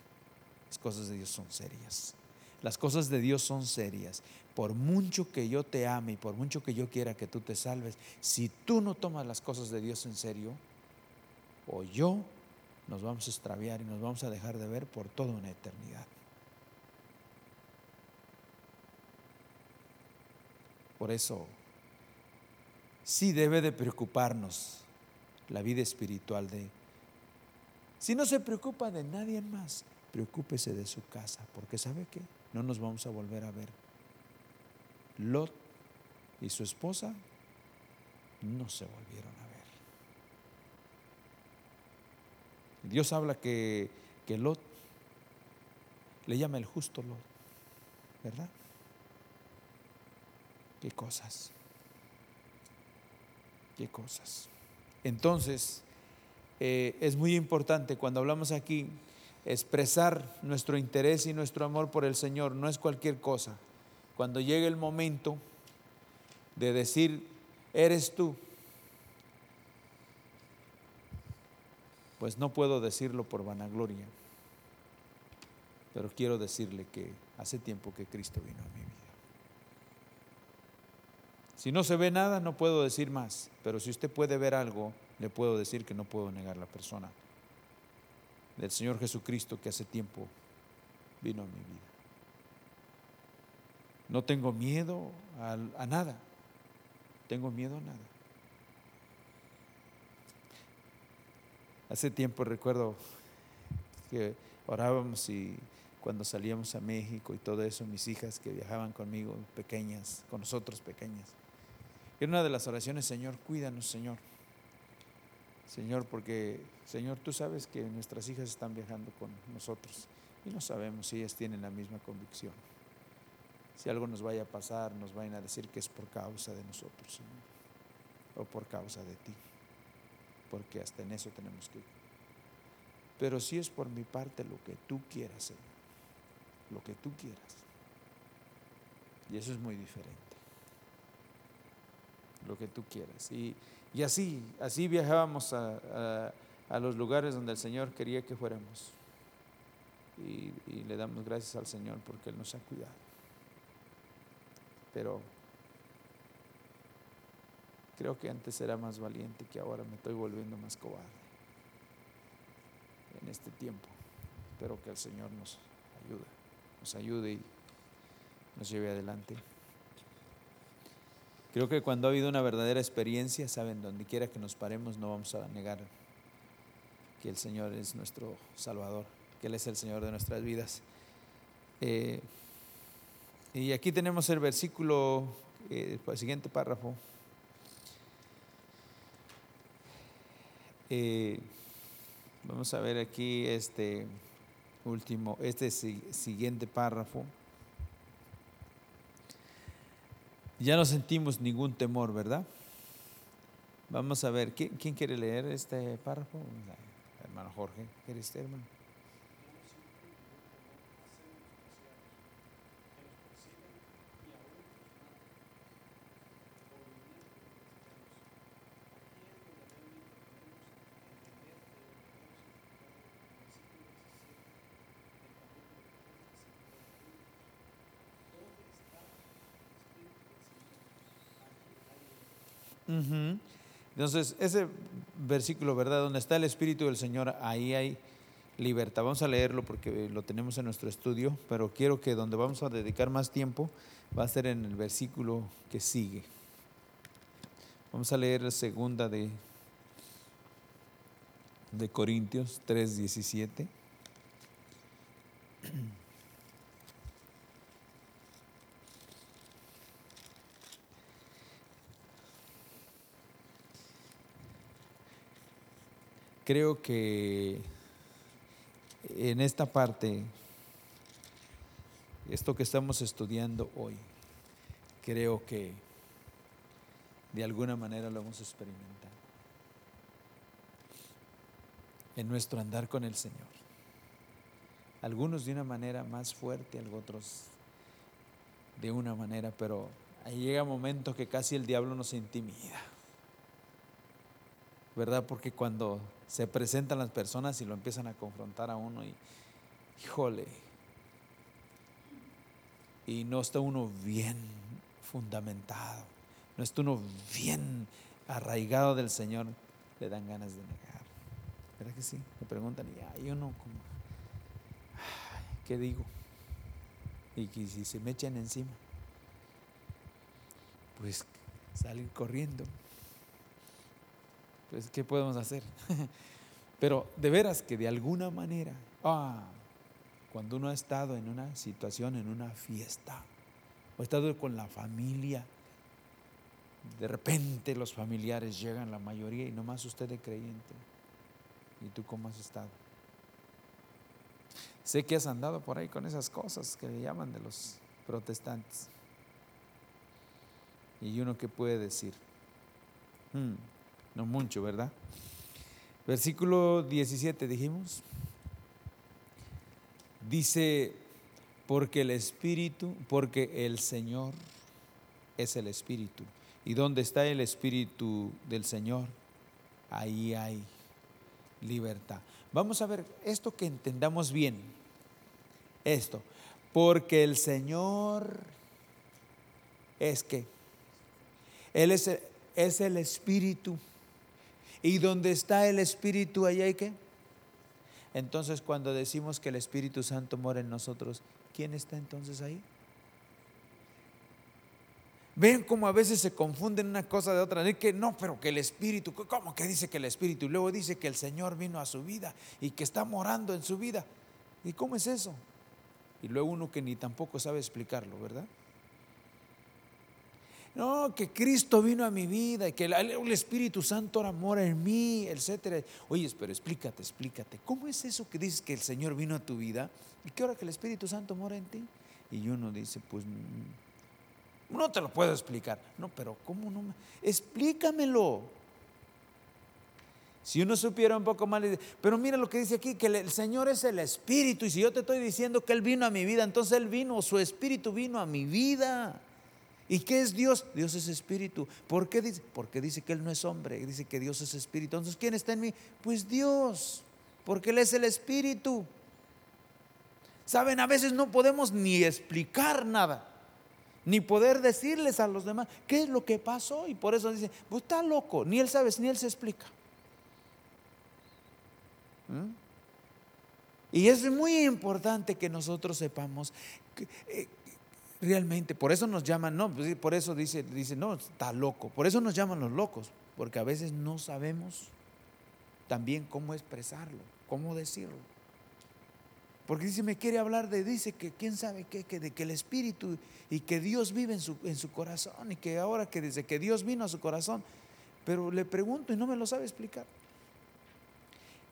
Las cosas de Dios son serias. Las cosas de Dios son serias. Por mucho que yo te ame y por mucho que yo quiera que tú te salves, si tú no tomas las cosas de Dios en serio, o yo nos vamos a extraviar y nos vamos a dejar de ver por toda una eternidad. Por eso, sí debe de preocuparnos la vida espiritual de... Si no se preocupa de nadie más, preocúpese de su casa, porque ¿sabe qué? No nos vamos a volver a ver. Lot y su esposa no se volvieron a ver. Dios habla que, que Lot le llama el justo Lot, ¿verdad? ¿Qué cosas? ¿Qué cosas? Entonces, eh, es muy importante cuando hablamos aquí expresar nuestro interés y nuestro amor por el Señor, no es cualquier cosa. Cuando llegue el momento de decir, eres tú, pues no puedo decirlo por vanagloria, pero quiero decirle que hace tiempo que Cristo vino a mi vida. Si no se ve nada, no puedo decir más, pero si usted puede ver algo, le puedo decir que no puedo negar la persona del Señor Jesucristo que hace tiempo vino a mi vida. No tengo miedo a, a nada, tengo miedo a nada. Hace tiempo recuerdo que orábamos y cuando salíamos a México y todo eso, mis hijas que viajaban conmigo, pequeñas, con nosotros pequeñas. Era una de las oraciones, Señor, cuídanos, Señor. Señor, porque, Señor, tú sabes que nuestras hijas están viajando con nosotros y no sabemos si ellas tienen la misma convicción. Si algo nos vaya a pasar, nos vayan a decir que es por causa de nosotros, Señor, o por causa de ti porque hasta en eso tenemos que Pero si es por mi parte lo que tú quieras, Señor, lo que tú quieras. Y eso es muy diferente. Lo que tú quieras. Y, así, así viajábamos a, los lugares donde el Señor quería que fuéramos. Y, y le damos gracias al Señor porque Él nos ha cuidado. Pero Creo que antes era más valiente que ahora me estoy volviendo más cobarde en este tiempo. Espero que el Señor nos ayude, nos ayude y nos lleve adelante. Creo que cuando ha habido una verdadera experiencia, saben, donde quiera que nos paremos, no vamos a negar que el Señor es nuestro Salvador, que Él es el Señor de nuestras vidas. Eh, y aquí tenemos el versículo, eh, el siguiente párrafo. Eh, vamos a ver aquí este último, este siguiente párrafo. Ya no sentimos ningún temor, ¿verdad? Vamos a ver, ¿quién, quiere leer este párrafo? Hermano Jorge, ¿quieres este hermano? Entonces, ese versículo, ¿verdad? Donde está el Espíritu del Señor, ahí hay libertad. Vamos a leerlo porque lo tenemos en nuestro estudio, pero quiero que donde vamos a dedicar más tiempo va a ser en el versículo que sigue. Vamos a leer la segunda de, de Corintios 3:17. Creo que en esta parte, esto que estamos estudiando hoy, creo que de alguna manera lo hemos experimentado en nuestro andar con el Señor. Algunos de una manera más fuerte, otros de una manera, pero ahí llega un momento que casi el diablo nos intimida. ¿Verdad? Porque cuando se presentan las personas y lo empiezan a confrontar a uno y, híjole, y no está uno bien fundamentado, no está uno bien arraigado del Señor, le dan ganas de negar. ¿Verdad que sí? Me preguntan, y yo no, como, ¿qué digo? Y que si se me echan encima, pues salir corriendo pues ¿qué podemos hacer? Pero de veras que de alguna manera, ah, cuando uno ha estado en una situación, en una fiesta, o ha estado con la familia, de repente los familiares llegan, la mayoría, y nomás usted es creyente. ¿Y tú cómo has estado? Sé que has andado por ahí con esas cosas que le llaman de los protestantes. Y uno que puede decir, hmm, no mucho, ¿verdad? Versículo 17 dijimos. Dice, porque el Espíritu, porque el Señor es el Espíritu. ¿Y dónde está el Espíritu del Señor? Ahí hay libertad. Vamos a ver esto que entendamos bien. Esto. Porque el Señor es que Él es, es el Espíritu. Y donde está el Espíritu, allá hay que. Entonces, cuando decimos que el Espíritu Santo mora en nosotros, ¿quién está entonces ahí? Ven cómo a veces se confunden una cosa de otra. Es que no, pero que el Espíritu, ¿cómo que dice que el Espíritu? Y luego dice que el Señor vino a su vida y que está morando en su vida. ¿Y cómo es eso? Y luego uno que ni tampoco sabe explicarlo, ¿verdad? No, que Cristo vino a mi vida y que el, Espíritu Santo ahora mora en mí, etcétera. Oye, pero explícate, explícate. ¿Cómo es eso que dices que el Señor vino a tu vida y que ahora que el Espíritu Santo mora en ti? Y uno dice, pues mm, no te lo puedo explicar. No, pero ¿cómo no? Explícamelo. Si uno supiera un poco más, pero mira lo que dice aquí, que el Señor es el Espíritu. Y si yo te estoy diciendo que Él vino a mi vida, entonces Él vino, su Espíritu vino a mi vida. ¿Y qué es Dios? Dios es espíritu. ¿Por qué dice? Porque dice que Él no es hombre, dice que Dios es espíritu. Entonces, ¿quién está en mí? Pues Dios, porque Él es el espíritu. Saben, a veces no podemos ni explicar nada, ni poder decirles a los demás qué es lo que pasó. Y por eso dicen, pues está loco, ni Él sabe, ni Él se explica. ¿Mm? Y es muy importante que nosotros sepamos que, eh, Realmente, por eso nos llaman, no, pues por eso dice, dice, no, está loco. Por eso nos llaman los locos, porque a veces no sabemos también cómo expresarlo, cómo decirlo. Porque dice, me quiere hablar de, dice que quién sabe qué, que de que el Espíritu y que Dios vive en su, en su corazón y que ahora que desde que Dios vino a su corazón, pero le pregunto y no me lo sabe explicar.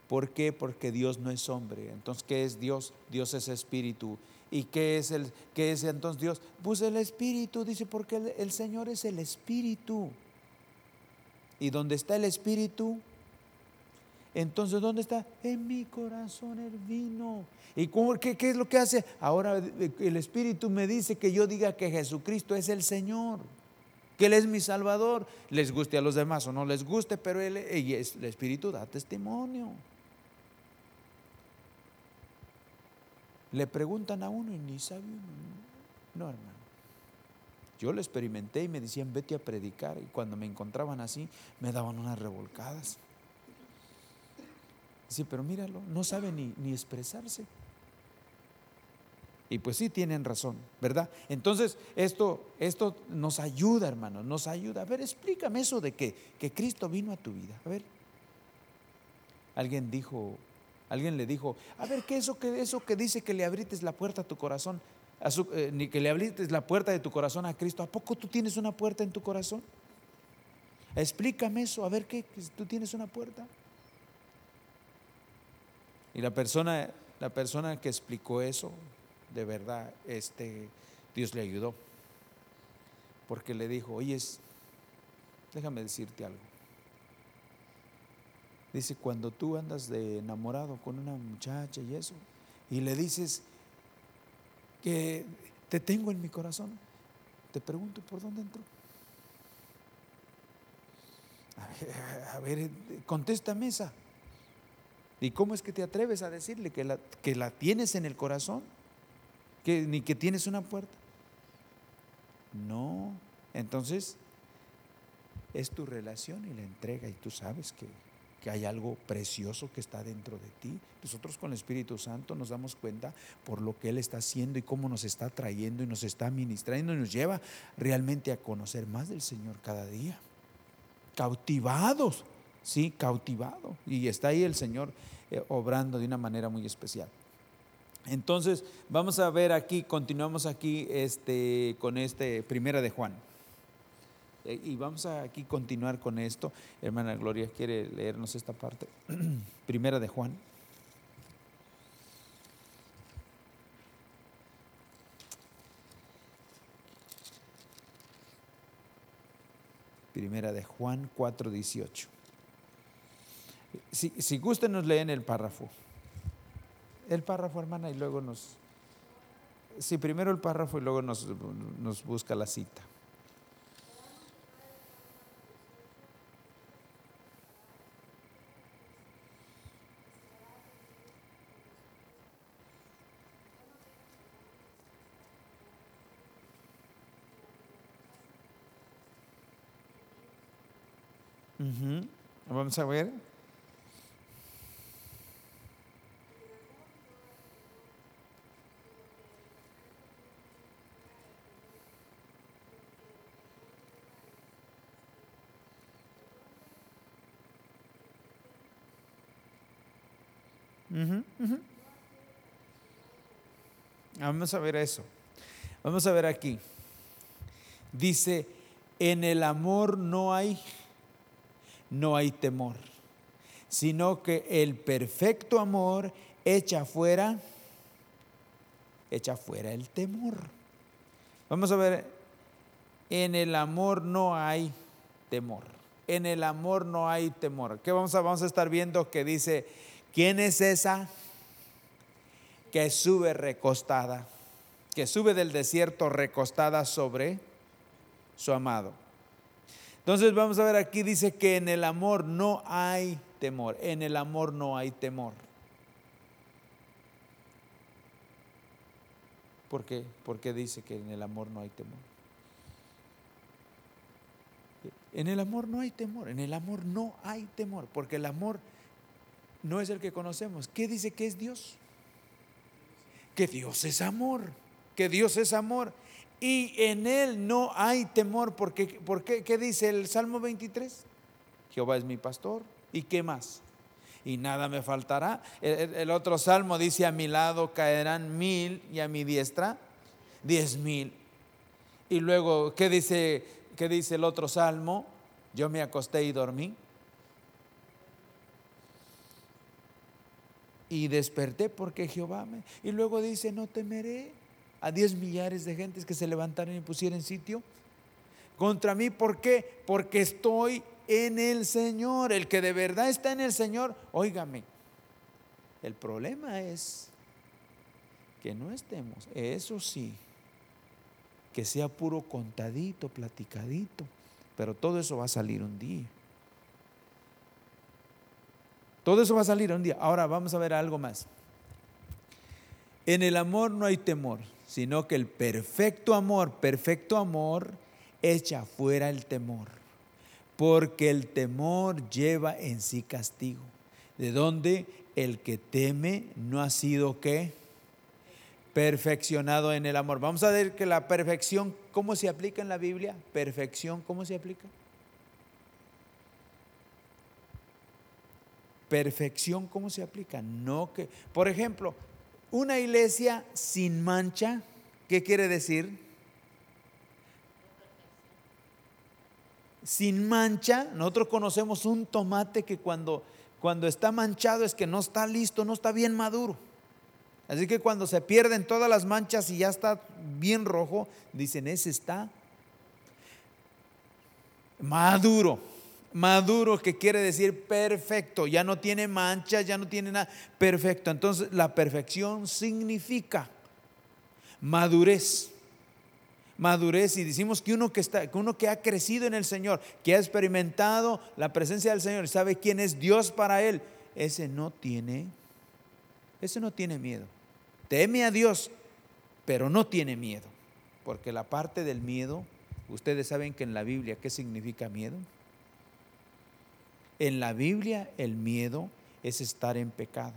¿Por qué? Porque Dios no es hombre. Entonces, ¿qué es Dios? Dios es espíritu. ¿Y qué es, el, qué es entonces Dios? Pues el espíritu, dice, porque el, el Señor es el espíritu. ¿Y dónde está el espíritu? Entonces, ¿dónde está? En mi corazón el vino. ¿Y qué, qué es lo que hace? Ahora el Espíritu me dice que yo diga que Jesucristo es el Señor, que Él es mi Salvador. Les guste a los demás o no les guste, pero él, el Espíritu da testimonio. Le preguntan a uno y ni sabe No, hermano. Yo lo experimenté y me decían, vete a predicar. Y cuando me encontraban así, me daban unas revolcadas. Sí, pero míralo, no sabe ni, ni expresarse. Y pues sí tienen razón, ¿verdad? Entonces, esto, esto nos ayuda, hermano, nos ayuda. A ver, explícame eso de que, que Cristo vino a tu vida. A ver. Alguien dijo, alguien le dijo, a ver, ¿qué es eso que, eso que dice que le abrites la puerta a tu corazón? Eh, ni que le abrites la puerta de tu corazón a Cristo. ¿A poco tú tienes una puerta en tu corazón? Explícame eso, a ver qué, tú tienes una puerta. Y la persona, la persona que explicó eso, de verdad, este, Dios le ayudó. Porque le dijo, oye, déjame decirte algo. Dice, cuando tú andas de enamorado con una muchacha y eso, y le dices que te tengo en mi corazón, te pregunto, ¿por dónde entró? A ver, a ver contéstame esa. ¿Y cómo es que te atreves a decirle que la, que la tienes en el corazón? Que, ni que tienes una puerta. No. Entonces, es tu relación y la entrega y tú sabes que, que hay algo precioso que está dentro de ti. Nosotros con el Espíritu Santo nos damos cuenta por lo que Él está haciendo y cómo nos está trayendo y nos está ministrando y nos lleva realmente a conocer más del Señor cada día. Cautivados sí, cautivado. Y está ahí el Señor eh, obrando de una manera muy especial. Entonces, vamos a ver aquí, continuamos aquí este, con este Primera de Juan. Eh, y vamos a aquí continuar con esto. Hermana Gloria, ¿quiere leernos esta parte? Primera de Juan. Primera de Juan 4:18. Si, si gusten, nos leen el párrafo. El párrafo, hermana, y luego nos... Sí, primero el párrafo y luego nos, nos busca la cita. Vamos a ver. Vamos a ver eso. Vamos a ver aquí. Dice, en el amor no hay no hay temor, sino que el perfecto amor echa fuera echa fuera el temor. Vamos a ver, en el amor no hay temor. En el amor no hay temor. ¿Qué vamos a, vamos a estar viendo que dice, ¿quién es esa que sube recostada? Que sube del desierto recostada sobre su amado. Entonces vamos a ver aquí, dice que en el amor no hay temor, en el amor no hay temor. ¿Por qué? ¿Por qué dice que en el amor no hay temor? En el amor no hay temor, en el amor no hay temor, porque el amor no es el que conocemos. ¿Qué dice que es Dios? Que Dios es amor, que Dios es amor. Y en él no hay temor. Porque, ¿Por qué? ¿Qué dice el Salmo 23? Jehová es mi pastor. ¿Y qué más? Y nada me faltará. El, el otro salmo dice, a mi lado caerán mil y a mi diestra diez mil. Y luego, ¿qué dice, qué dice el otro salmo? Yo me acosté y dormí. Y desperté porque Jehová me... Y luego dice, no temeré a diez millares de gentes que se levantaran y pusieran sitio contra mí. ¿Por qué? Porque estoy en el Señor. El que de verdad está en el Señor, óigame. El problema es que no estemos, eso sí, que sea puro contadito, platicadito, pero todo eso va a salir un día. Todo eso va a salir un día. Ahora vamos a ver algo más. En el amor no hay temor, sino que el perfecto amor, perfecto amor, echa fuera el temor, porque el temor lleva en sí castigo, de donde el que teme no ha sido qué? perfeccionado en el amor. Vamos a ver que la perfección, ¿cómo se aplica en la Biblia? Perfección, ¿cómo se aplica? Perfección, ¿cómo se aplica? No que, por ejemplo, una iglesia sin mancha, ¿qué quiere decir? Sin mancha, nosotros conocemos un tomate que cuando, cuando está manchado es que no está listo, no está bien maduro. Así que cuando se pierden todas las manchas y ya está bien rojo, dicen, ese está maduro. Maduro que quiere decir perfecto, ya no tiene manchas, ya no tiene nada, perfecto. Entonces la perfección significa madurez. Madurez y decimos que uno que está que uno que ha crecido en el Señor, que ha experimentado la presencia del Señor, sabe quién es Dios para él, ese no tiene ese no tiene miedo teme a Dios, pero no tiene miedo. Porque la parte del miedo, ustedes saben que en la Biblia, ¿qué significa miedo? En la Biblia el miedo es estar en pecado.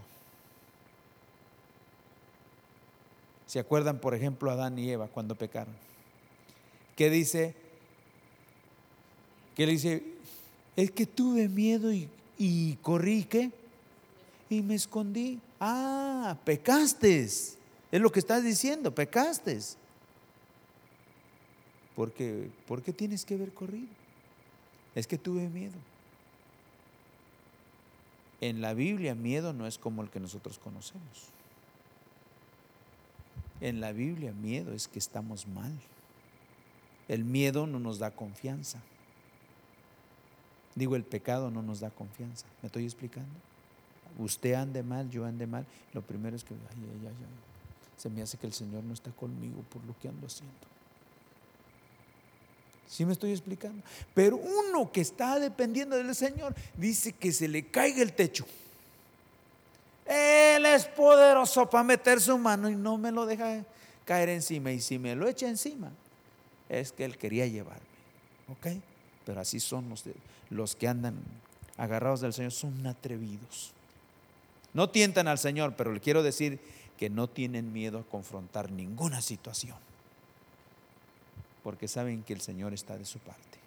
¿Se acuerdan, por ejemplo, Adán y Eva cuando pecaron? ¿Qué dice? Que le dice, es que tuve miedo y, corrí, ¿qué? Y me escondí. Ah, pecaste. Es lo que estás diciendo, pecaste. Porque, ¿Por qué tienes que haber corrido? Es que tuve miedo. En la Biblia miedo no es como el que nosotros conocemos. En la Biblia miedo es que estamos mal. El miedo no nos da confianza. Digo, el pecado no nos da confianza. ¿Me estoy explicando? usted ande mal, yo ande mal, lo primero es que, ay, se me hace que el Señor no está conmigo por lo que ando haciendo. ¿Sí me estoy explicando? Pero uno que está dependiendo del Señor dice que se le caiga el techo. Él es poderoso para meter su mano y no me lo deja caer encima. Y si me lo echa encima, es que Él quería llevarme. ¿Ok? Pero así son los, los que andan agarrados del Señor, son atrevidos. No tientan al Señor, pero le quiero decir que no tienen miedo a confrontar ninguna situación, porque saben que el Señor está de su parte.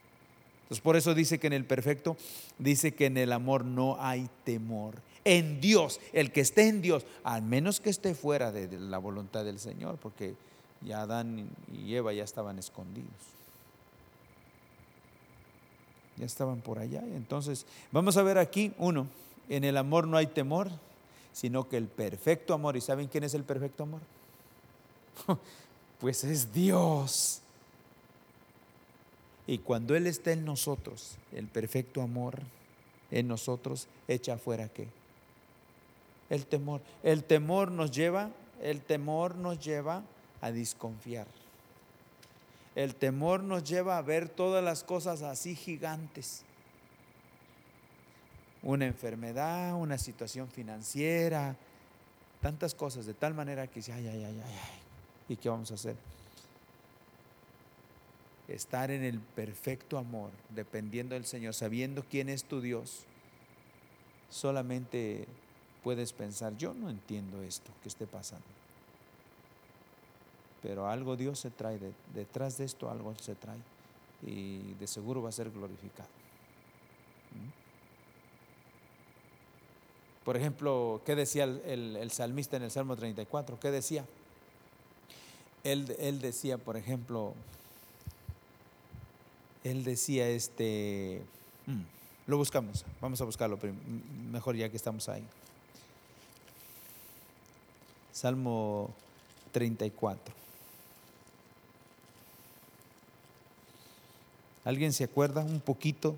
Entonces por eso dice que en el perfecto, dice que en el amor no hay temor. En Dios, el que esté en Dios, al menos que esté fuera de, la voluntad del Señor, porque ya Adán y Eva ya estaban escondidos. Ya estaban por allá. Entonces, vamos a ver aquí, uno, en el amor no hay temor, sino que el perfecto amor, ¿y saben quién es el perfecto amor? Pues es Dios. Y cuando Él está en nosotros, el perfecto amor en nosotros echa afuera qué? El temor. El temor nos lleva, el temor nos lleva a desconfiar. El temor nos lleva a ver todas las cosas así gigantes una enfermedad, una situación financiera, tantas cosas, de tal manera que dice, ay, ay, ay, ay, ay, ¿y qué vamos a hacer? Estar en el perfecto amor, dependiendo del Señor, sabiendo quién es tu Dios, solamente puedes pensar, yo no entiendo esto que esté pasando. pero algo Dios se trae, detrás de esto algo se trae y de seguro va a ser glorificado. ¿Mm? Por ejemplo, ¿qué decía el, salmista en el Salmo 34? ¿Qué decía? Él, él decía, por ejemplo, él decía este, mm, lo buscamos, vamos a buscarlo mejor ya que estamos ahí. Salmo 34. ¿Alguien se acuerda un poquito?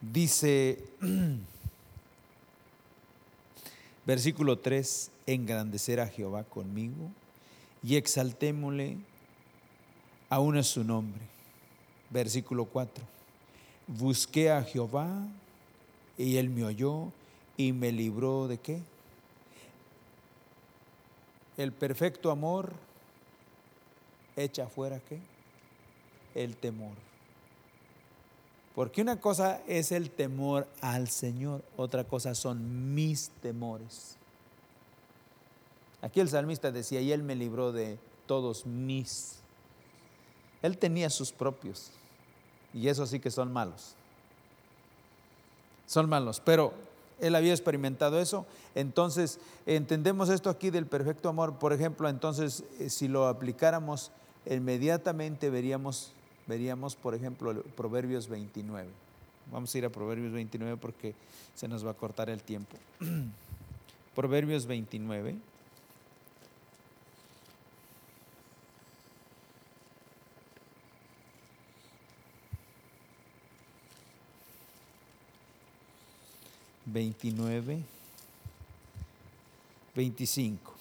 Dice, versículo 3, engrandecer a Jehová conmigo y exaltémosle aún a su nombre. Versículo 4, busqué a Jehová y él me oyó y me libró de qué? El perfecto amor echa fuera qué? El temor. Porque una cosa es el temor al Señor, otra cosa son mis temores. Aquí el salmista decía, y Él me libró de todos mis. Él tenía sus propios, y esos sí que son malos. Son malos, pero Él había experimentado eso. Entonces, entendemos esto aquí del perfecto amor. Por ejemplo, entonces, eh, si lo aplicáramos, inmediatamente veríamos, veríamos, por ejemplo, Proverbios 29. Vamos a ir a Proverbios 29 porque se nos va a cortar el tiempo. Proverbios 29. Veintinueve, veinticinco.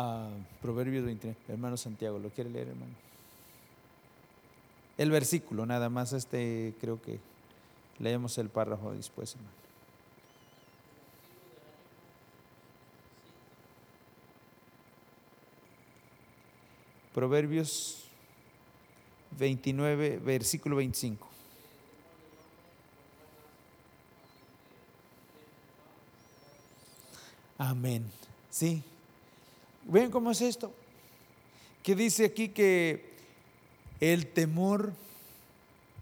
Ah, Proverbios 29, hermano Santiago, ¿lo quiere leer, hermano? El versículo, nada más, este creo que leemos el párrafo después, hermano. Proverbios 29, versículo 25. Amén. Sí. ¿Ven cómo es esto? Que dice aquí que el temor,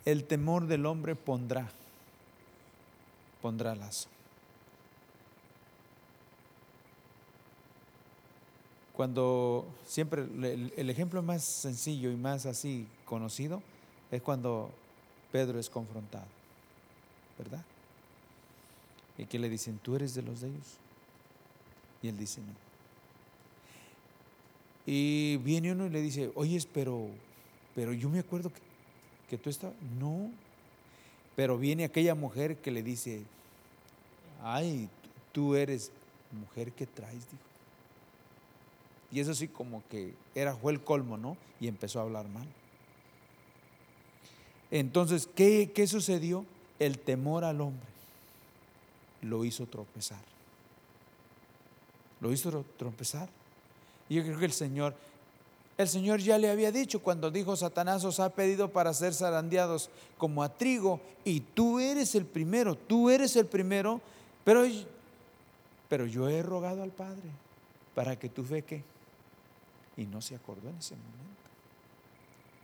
el temor del hombre pondrá, pondrá lazo. Cuando siempre el, ejemplo más sencillo y más así conocido es cuando Pedro es confrontado, ¿verdad? Y que le dicen, tú eres de los de ellos. Y él dice, no. Y viene uno y le dice, oye, pero, pero yo me acuerdo que, que tú estabas, no. Pero viene aquella mujer que le dice, ay, tú eres mujer que traes, dijo. Y eso sí como que era, fue el colmo, ¿no? Y empezó a hablar mal. Entonces, ¿qué, ¿qué sucedió? El temor al hombre lo hizo tropezar. Lo hizo tropezar. Y yo creo que el Señor, el Señor ya le había dicho cuando dijo, Satanás os ha pedido para ser zarandeados como a trigo, y tú eres el primero, tú eres el primero, pero, pero yo he rogado al Padre para que tu fe que y no se acordó en ese momento.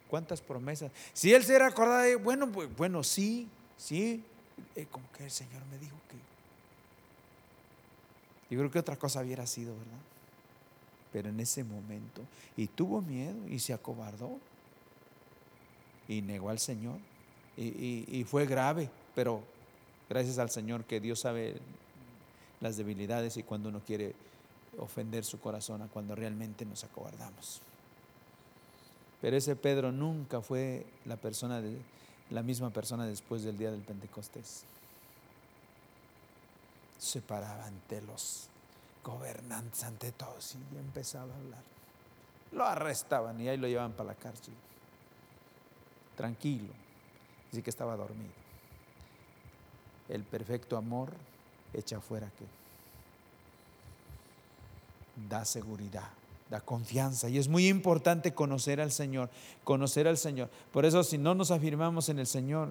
¿Cuántas promesas? Si él se era acordado, bueno, pues, bueno, sí, sí, eh, como que el Señor me dijo que. Yo creo que otra cosa hubiera sido, ¿verdad? Pero en ese momento, y tuvo miedo y se acobardó y negó al Señor. Y, fue grave, pero gracias al Señor que Dios sabe las debilidades y cuando uno quiere ofender su corazón a cuando realmente nos acobardamos. Pero ese Pedro nunca fue la persona la misma persona después del día del Pentecostés. Se paraba ante los gobernantes, ante todos, y empezaba a hablar. Lo arrestaban y ahí lo llevaban para la cárcel. Tranquilo, así que estaba dormido. El perfecto amor echa fuera que da seguridad, da confianza. Y es muy importante conocer al Señor, conocer al Señor. Por eso si no nos afirmamos en el Señor,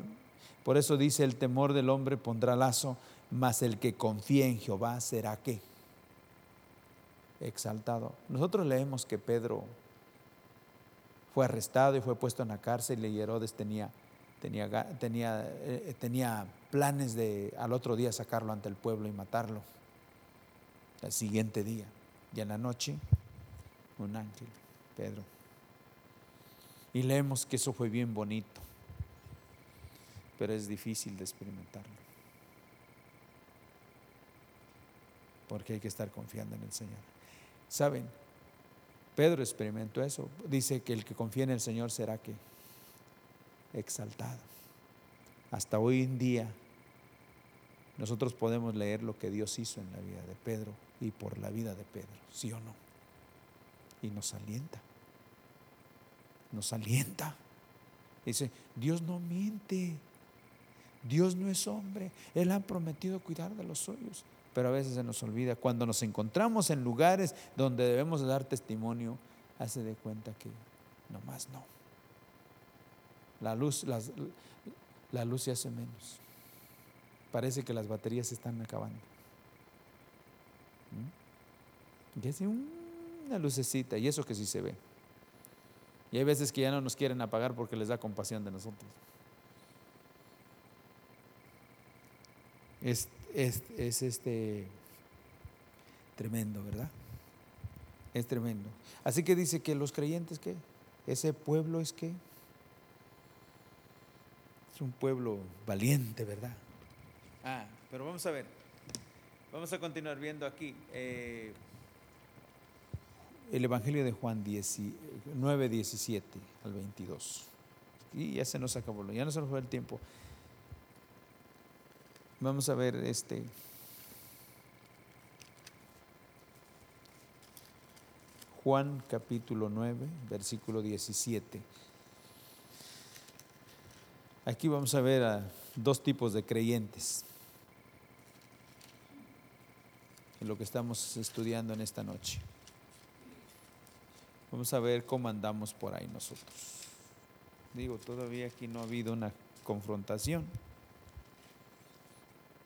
por eso dice el temor del hombre pondrá lazo, mas el que confía en Jehová será qué? Exaltado. Nosotros leemos que Pedro fue arrestado y fue puesto en la cárcel y Herodes tenía, tenía, tenía, eh, tenía planes de al otro día sacarlo ante el pueblo y matarlo. El siguiente día. Y en la noche un ángel, Pedro. Y leemos que eso fue bien bonito, pero es difícil de experimentarlo. Porque hay que estar confiando en el Señor. ¿Saben? Pedro experimentó eso. Dice que el que confía en el Señor será que exaltado. Hasta hoy en día nosotros podemos leer lo que Dios hizo en la vida de Pedro y por la vida de Pedro, ¿sí o no? y nos alienta. Nos alienta. Dice, Dios no miente. Dios no es hombre. Él ha prometido cuidar de los suyos. Pero a veces se nos olvida. Cuando nos encontramos en lugares donde debemos dar testimonio, hace de cuenta que nomás no. La luz, la luz se hace menos. Parece que las baterías se están acabando. ¿Mm? Y hace un una lucecita, y eso que sí se ve. Y hay veces que ya no nos quieren apagar porque les da compasión de nosotros. Es, es, es este tremendo, ¿verdad? Es tremendo. Así que dice que los creyentes, que Ese pueblo es que es un pueblo valiente, ¿verdad? Ah, pero vamos a ver. Vamos a continuar viendo aquí. Eh, el Evangelio de Juan 9, 17 al 22. Y ya se nos acabó, ya no se nos fue el tiempo. Vamos a ver este. Juan capítulo 9, versículo 17. Aquí vamos a ver a dos tipos de creyentes. En lo que estamos estudiando en esta noche. Vamos a ver cómo andamos por ahí nosotros. Digo, todavía aquí no ha habido una confrontación.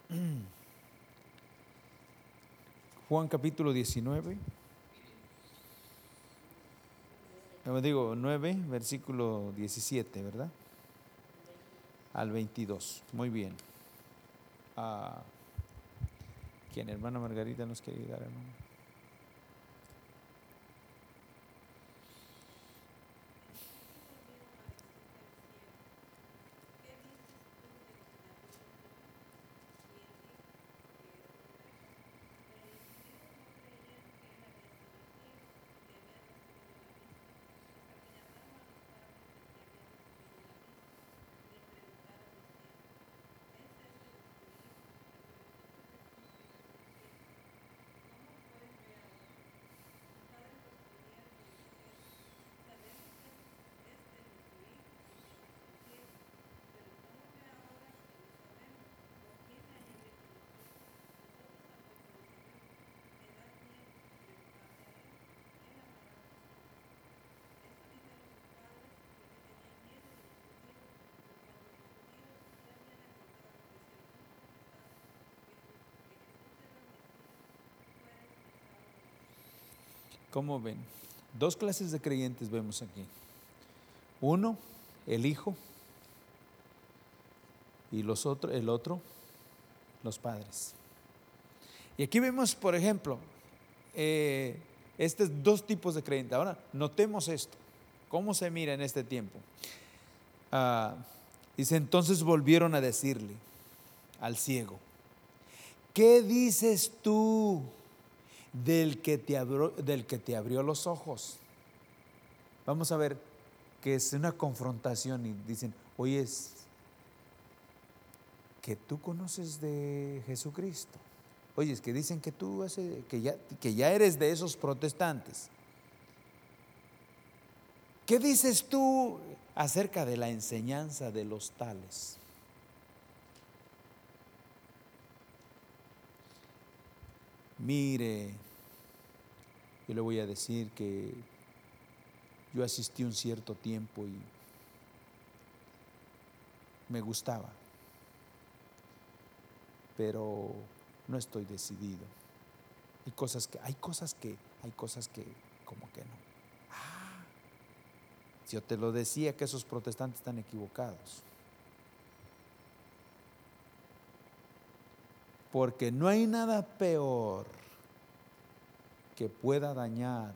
Juan capítulo 19. Digo, 9, versículo 17, ¿verdad? Al 22. Muy bien. Ah, ¿Quién? Hermana Margarita nos quiere ayudar, hermano. ¿Cómo ven? Dos clases de creyentes vemos aquí. Uno, el hijo, y los otro, el otro, los padres. Y aquí vemos, por ejemplo, eh, estos dos tipos de creyentes. Ahora, notemos esto. ¿Cómo se mira en este tiempo? Ah, dice, entonces volvieron a decirle al ciego, ¿qué dices tú? Del que te abrió, del que te abrió los ojos. Vamos a ver que es una confrontación y dicen, oye, es que tú conoces de Jesucristo. Oye, es que dicen que tú que ya, que ya eres de esos protestantes. ¿Qué dices tú acerca de la enseñanza de los tales? Mire, Yo le voy a decir que yo asistí un cierto tiempo y me gustaba, pero no estoy decidido. Hay cosas que, hay cosas que, hay cosas que, como que no. Ah, yo te lo decía que esos protestantes están equivocados. Porque no hay nada peor que pueda dañar,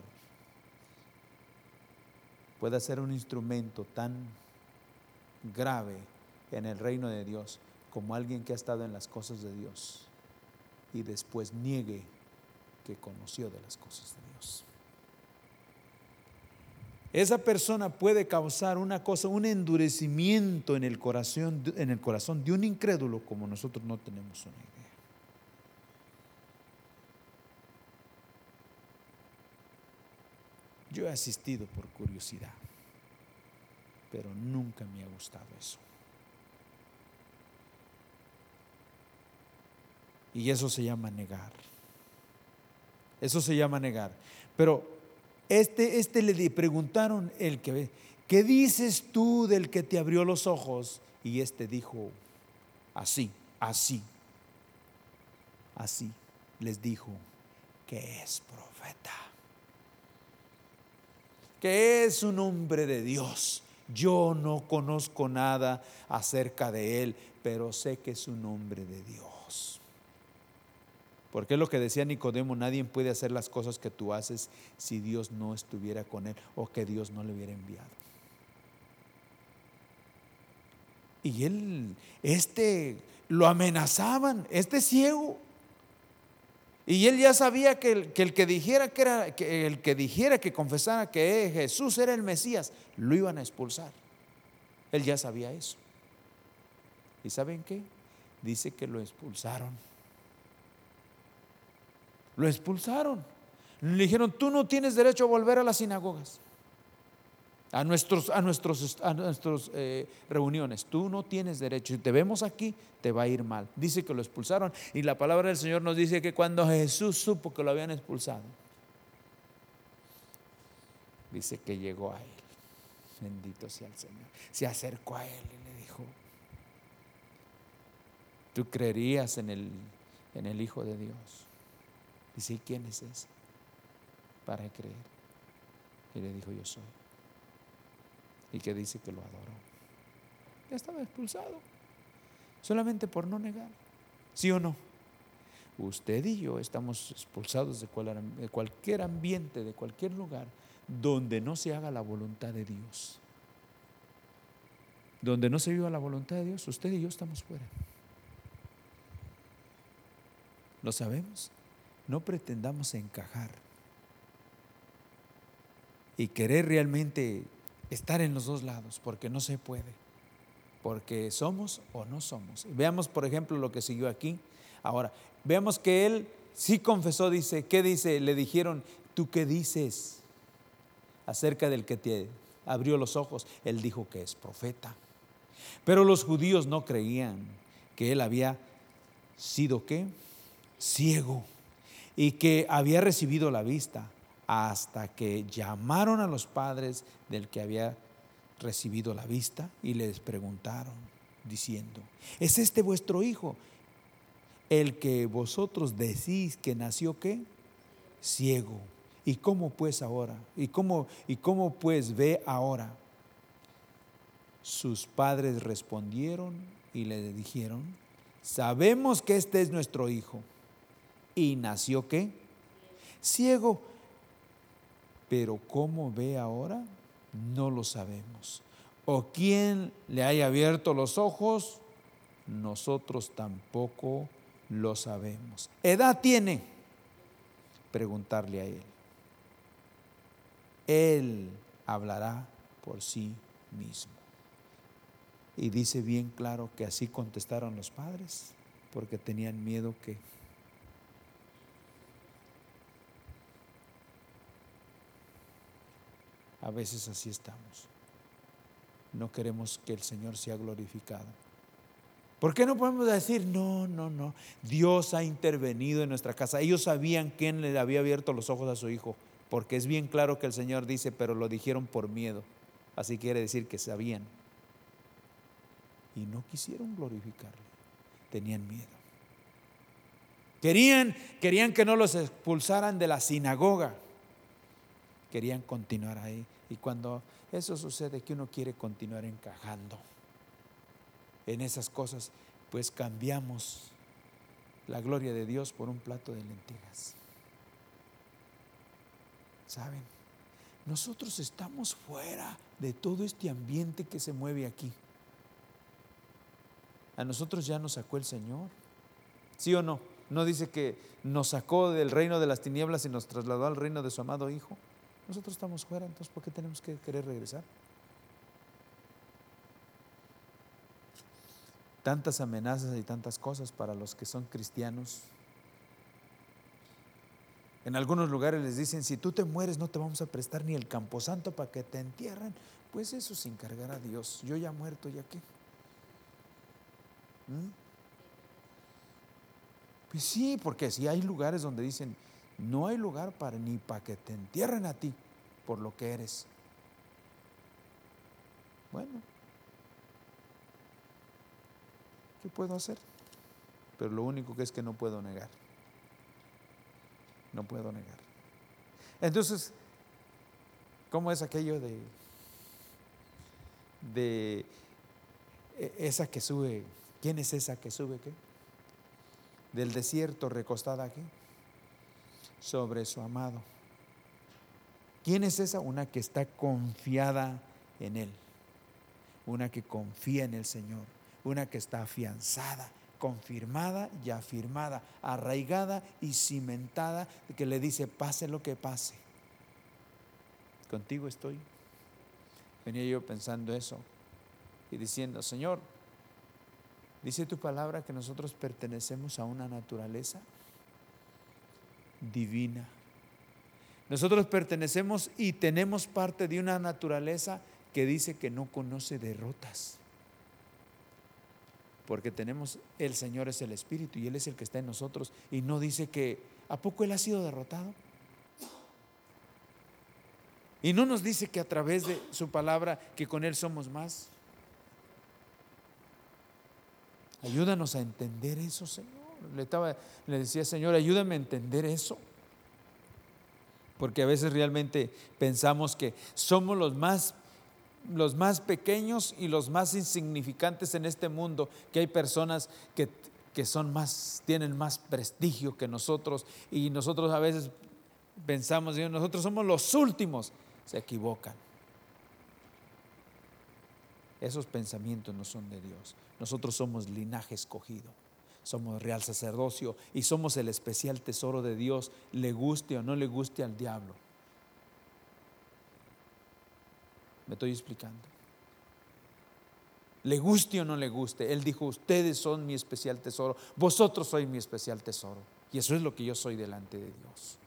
pueda ser un instrumento tan grave en el reino de Dios como alguien que ha estado en las cosas de Dios y después niegue que conoció de las cosas de Dios. Esa persona puede causar una cosa, un endurecimiento en el corazón, en el corazón de un incrédulo como nosotros no tenemos una idea. Yo he asistido por curiosidad, pero nunca me ha gustado eso. Y eso se llama negar. Eso se llama negar. Pero este, este le preguntaron el que, ¿qué dices tú del que te abrió los ojos? Y este dijo, así, así, así. Les dijo, que es profeta. Que es un hombre de Dios. Yo no conozco nada acerca de él, pero sé que es un hombre de Dios. Porque es lo que decía Nicodemo, nadie puede hacer las cosas que tú haces si Dios no estuviera con él o que Dios no le hubiera enviado. Y él, este, lo amenazaban, este ciego. Y él ya sabía que el que, dijera que era, que el que dijera que confesara que Jesús era el Mesías, lo iban a expulsar. Él ya sabía eso. ¿Y saben qué? Dice que lo expulsaron. Lo expulsaron. Le dijeron, tú no tienes derecho a volver a las sinagogas, a nuestros, a nuestros, a nuestros eh, reuniones. Tú no tienes derecho. Si te vemos aquí, te va a ir mal. Dice que lo expulsaron. Y la palabra del Señor nos dice que cuando Jesús supo que lo habían expulsado, dice que llegó a él. Bendito sea el Señor. Se acercó a él y le dijo, tú creerías en el, en el Hijo de Dios. Dice, ¿quién es ese? Para creer. Y le dijo, yo soy. Y que dice que lo adoró. Ya estaba expulsado. Solamente por no negar. ¿Sí o no? Usted y yo estamos expulsados de cualquier ambiente, de cualquier lugar, donde no se haga la voluntad de Dios. Donde no se viva la voluntad de Dios, usted y yo estamos fuera. ¿Lo sabemos? no pretendamos encajar y querer realmente estar en los dos lados, porque no se puede, porque somos o no somos. Veamos, por ejemplo, lo que siguió aquí. Ahora, veamos que él sí confesó, dice, ¿qué dice? Le dijeron, ¿tú qué dices acerca del que te abrió los ojos? Él dijo que es profeta. Pero los judíos no creían que él había sido qué? Ciego y que había recibido la vista hasta que llamaron a los padres del que había recibido la vista y les preguntaron diciendo, ¿es este vuestro hijo? El que vosotros decís que nació qué? Ciego. ¿Y cómo pues ahora? ¿Y cómo, y cómo pues ve ahora? Sus padres respondieron y le dijeron, sabemos que este es nuestro hijo y nació qué? Ciego. Pero ¿cómo ve ahora? No lo sabemos. O quién le haya abierto los ojos, nosotros tampoco lo sabemos. ¿Edad tiene? Preguntarle a él. Él hablará por sí mismo. Y dice bien claro que así contestaron los padres, porque tenían miedo que A veces así estamos. No queremos que el Señor sea glorificado. ¿Por qué no podemos decir, no, no, no, Dios ha intervenido en nuestra casa? Ellos sabían quién le había abierto los ojos a su hijo, porque es bien claro que el Señor dice, pero lo dijeron por miedo. Así quiere decir que sabían. Y no quisieron glorificarle, tenían miedo. Querían, querían que no los expulsaran de la sinagoga. Querían continuar ahí. Y cuando eso sucede, que uno quiere continuar encajando en esas cosas, pues cambiamos la gloria de Dios por un plato de lentejas. ¿Saben? Nosotros estamos fuera de todo este ambiente que se mueve aquí. A nosotros ya nos sacó el Señor. ¿Sí o no? No dice que nos sacó del reino de las tinieblas y nos trasladó al reino de su amado Hijo. Nosotros estamos fuera, entonces ¿por qué tenemos que querer regresar? Tantas amenazas y tantas cosas para los que son cristianos. En algunos lugares les dicen, si tú te mueres no te vamos a prestar ni el camposanto para que te entierren. Pues eso sin cargar a Dios. Yo ya muerto, ¿ya qué? ¿Mm? Pues sí, porque si hay lugares donde dicen, no hay lugar para ni para que te entierren a ti por lo que eres. Bueno, ¿qué puedo hacer? Pero lo único que es que no puedo negar. No puedo negar. Entonces, ¿cómo es aquello de de e, esa que sube? ¿Quién es esa que sube qué? Del desierto recostada aquí sobre su amado. ¿Quién es esa? Una que está confiada en Él, una que confía en el Señor, una que está afianzada, confirmada y afirmada, arraigada y cimentada, que le dice, pase lo que pase. Contigo estoy. Venía yo pensando eso y diciendo, Señor, dice tu palabra que nosotros pertenecemos a una naturaleza divina. Nosotros pertenecemos y tenemos parte de una naturaleza que dice que no conoce derrotas. Porque tenemos, el Señor es el Espíritu y Él es el que está en nosotros. Y no dice que, ¿a poco Él ha sido derrotado? Y no nos dice que a través de su palabra, que con Él somos más. Ayúdanos a entender eso, Señor. Le, estaba, le decía, Señor, ayúdame a entender eso. Porque a veces realmente pensamos que somos los más los más pequeños y los más insignificantes en este mundo, que hay personas que, que son más, tienen más prestigio que nosotros y nosotros a veces pensamos, nosotros somos los últimos, se equivocan. Esos pensamientos no son de Dios. Nosotros somos linaje escogido, somos real sacerdocio y somos el especial tesoro de Dios, le guste o no le guste al diablo. Me estoy explicando. Le guste o no le guste, Él dijo, ustedes son mi especial tesoro, vosotros sois mi especial tesoro. Y eso es lo que yo soy delante de Dios.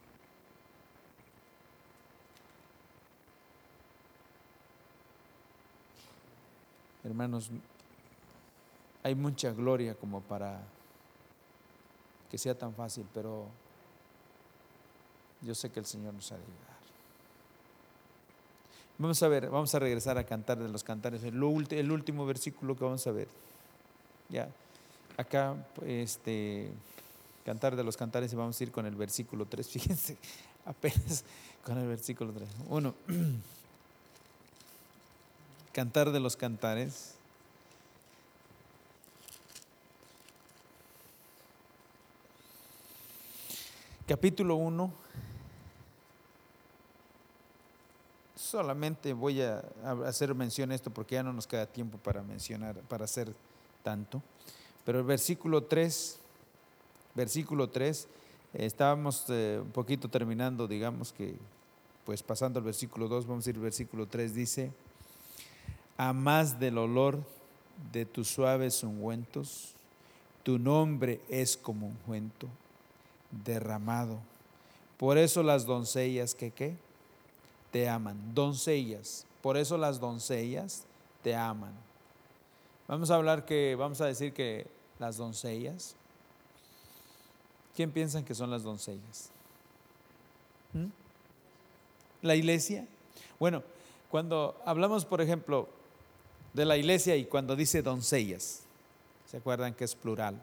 Hermanos, hay mucha gloria como para que sea tan fácil, pero yo sé que el Señor nos ha de ayudar. Vamos a ver, vamos a regresar a cantar de los cantares, el, último versículo que vamos a ver. Ya, acá, este, cantar de los cantares y vamos a ir con el versículo 3, fíjense, apenas con el versículo 3. Uno, cantar de los cantares. Capítulo 1, solamente voy a hacer mención a esto porque ya no nos queda tiempo para mencionar, para hacer tanto. Pero el versículo 3, versículo 3, estábamos eh, un poquito terminando, digamos que, pues pasando al versículo 2, vamos a ir al versículo 3, dice, a más del olor de tus suaves ungüentos, tu nombre es como ungüento derramado. Por eso las doncellas que qué? te aman. Doncellas. Por eso las doncellas te aman. Vamos a hablar que, vamos a decir que las doncellas. ¿Quién piensan que son las doncellas? ¿Mm? la iglesia. Bueno, cuando hablamos, por ejemplo, de la iglesia y cuando dice doncellas, ¿se acuerdan que es plural?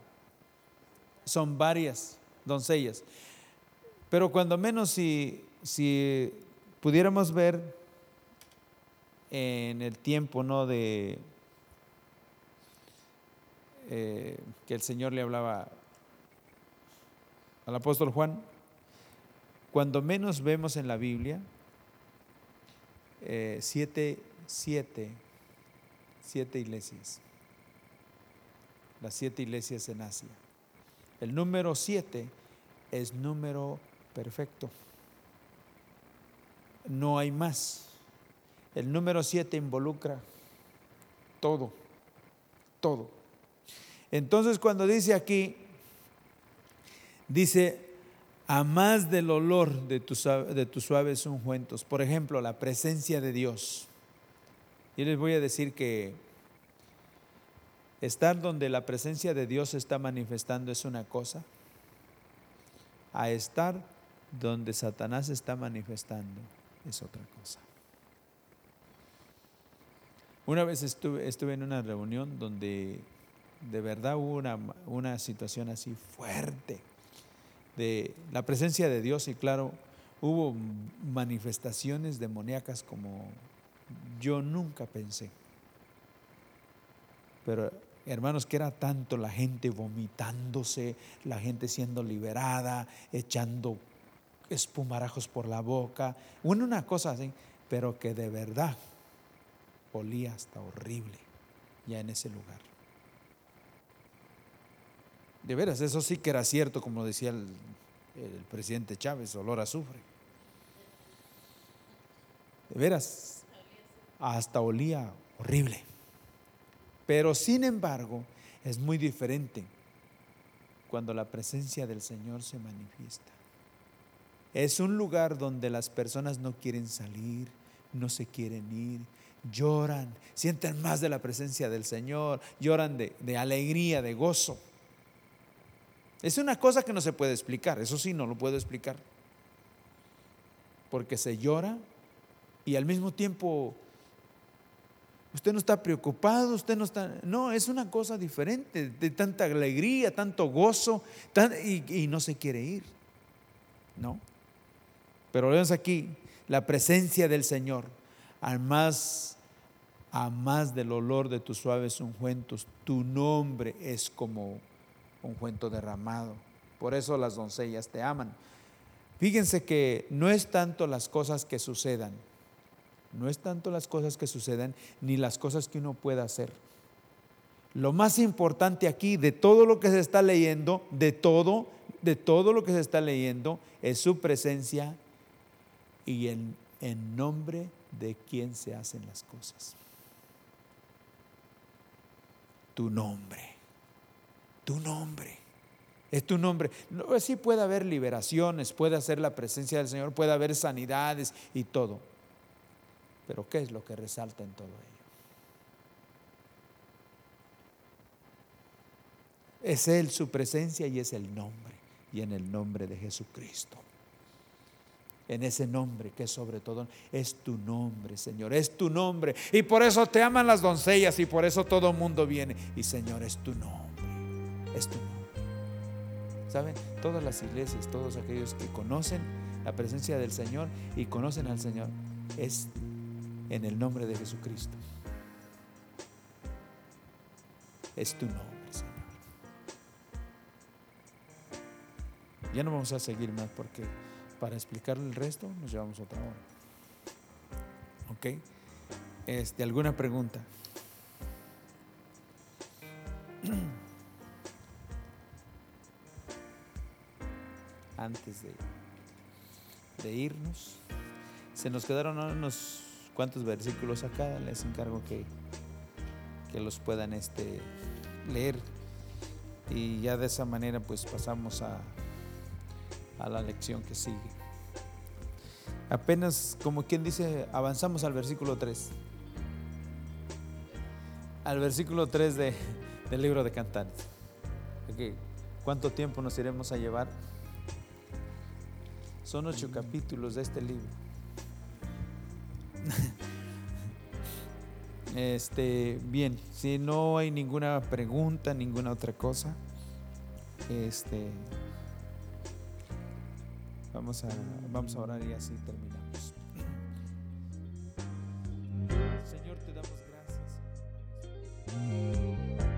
Son varias doncellas. Pero cuando menos si, si pudiéramos ver en el tiempo, ¿no? De eh, que el Señor le hablaba al apóstol Juan, cuando menos vemos en la Biblia, eh, siete, siete, siete iglesias, las siete iglesias en Asia. El número siete es número perfecto. No hay más. El número siete involucra todo, todo. Entonces cuando dice aquí, dice, a más del olor de tus, de tus suaves ungüentos, por ejemplo, la presencia de Dios. Yo les voy a decir que estar donde la presencia de Dios se está manifestando es una cosa, a estar donde Satanás está manifestando es otra cosa. Una vez estuve, en una reunión donde de verdad hubo una, una situación así fuerte de la presencia de Dios y claro, hubo manifestaciones demoníacas como yo nunca pensé. Pero hermanos, que era tanto la gente vomitándose, la gente siendo liberada, echando espumarajos por la boca, una cosa así, pero que de verdad olía hasta horrible ya en ese lugar. De veras, eso sí que era cierto, como decía el, presidente Chávez, olor a azufre. De veras, hasta olía horrible. Pero sin embargo, es muy diferente cuando la presencia del Señor se manifiesta. Es un lugar donde las personas no quieren salir, no se quieren ir, lloran, sienten más de la presencia del Señor, lloran de, de alegría, de gozo. Es una cosa que no se puede explicar, eso sí, no lo puedo explicar. Porque se llora y al mismo tiempo usted no está preocupado, usted no está... No, es una cosa diferente, de tanta alegría, tanto gozo, y, no se quiere ir. ¿No? Pero vemos aquí la presencia del Señor, a más del olor de tus suaves ungüentos, tu nombre es como un cuento derramado. Por eso las doncellas te aman. Fíjense que no es tanto las cosas que sucedan, no es tanto las cosas que sucedan, ni las cosas que uno pueda hacer. Lo más importante aquí de todo lo que se está leyendo, de todo, de todo lo que se está leyendo, es su presencia y en, en nombre de quien se hacen las cosas. Tu nombre tu nombre. Es tu nombre. No, sí puede haber liberaciones, puede hacer la presencia del Señor, puede haber sanidades y todo. Pero ¿qué es lo que resalta en todo ello? Es Él su presencia y es el nombre. Y en el nombre de Jesucristo. En ese nombre que sobre todo, es tu nombre, Señor, es tu nombre. Y por eso te aman las doncellas y por eso todo el mundo viene. Y Señor, es tu nombre es tu nombre. ¿Saben? Todas las iglesias, todos aquellos que conocen la presencia del Señor y conocen al Señor, es en el nombre de Jesucristo. Es tu nombre, Señor. Ya no vamos a seguir más porque para explicarle el resto nos llevamos otra hora. ¿Ok? Este, ¿Alguna pregunta? antes de, irnos. Se nos quedaron unos cuantos versículos acá, les encargo que, que los puedan este, leer y ya de esa manera pues pasamos a, a la lección que sigue. Apenas, como quien dice, avanzamos al versículo 3. Al versículo 3 de, del libro de Cantares. ¿Cuánto tiempo nos iremos a llevar? Son ocho capítulos de este libro. Este, bien, si no hay ninguna pregunta, ninguna otra cosa, este, vamos a, vamos a orar y así terminamos. Señor, te damos gracias.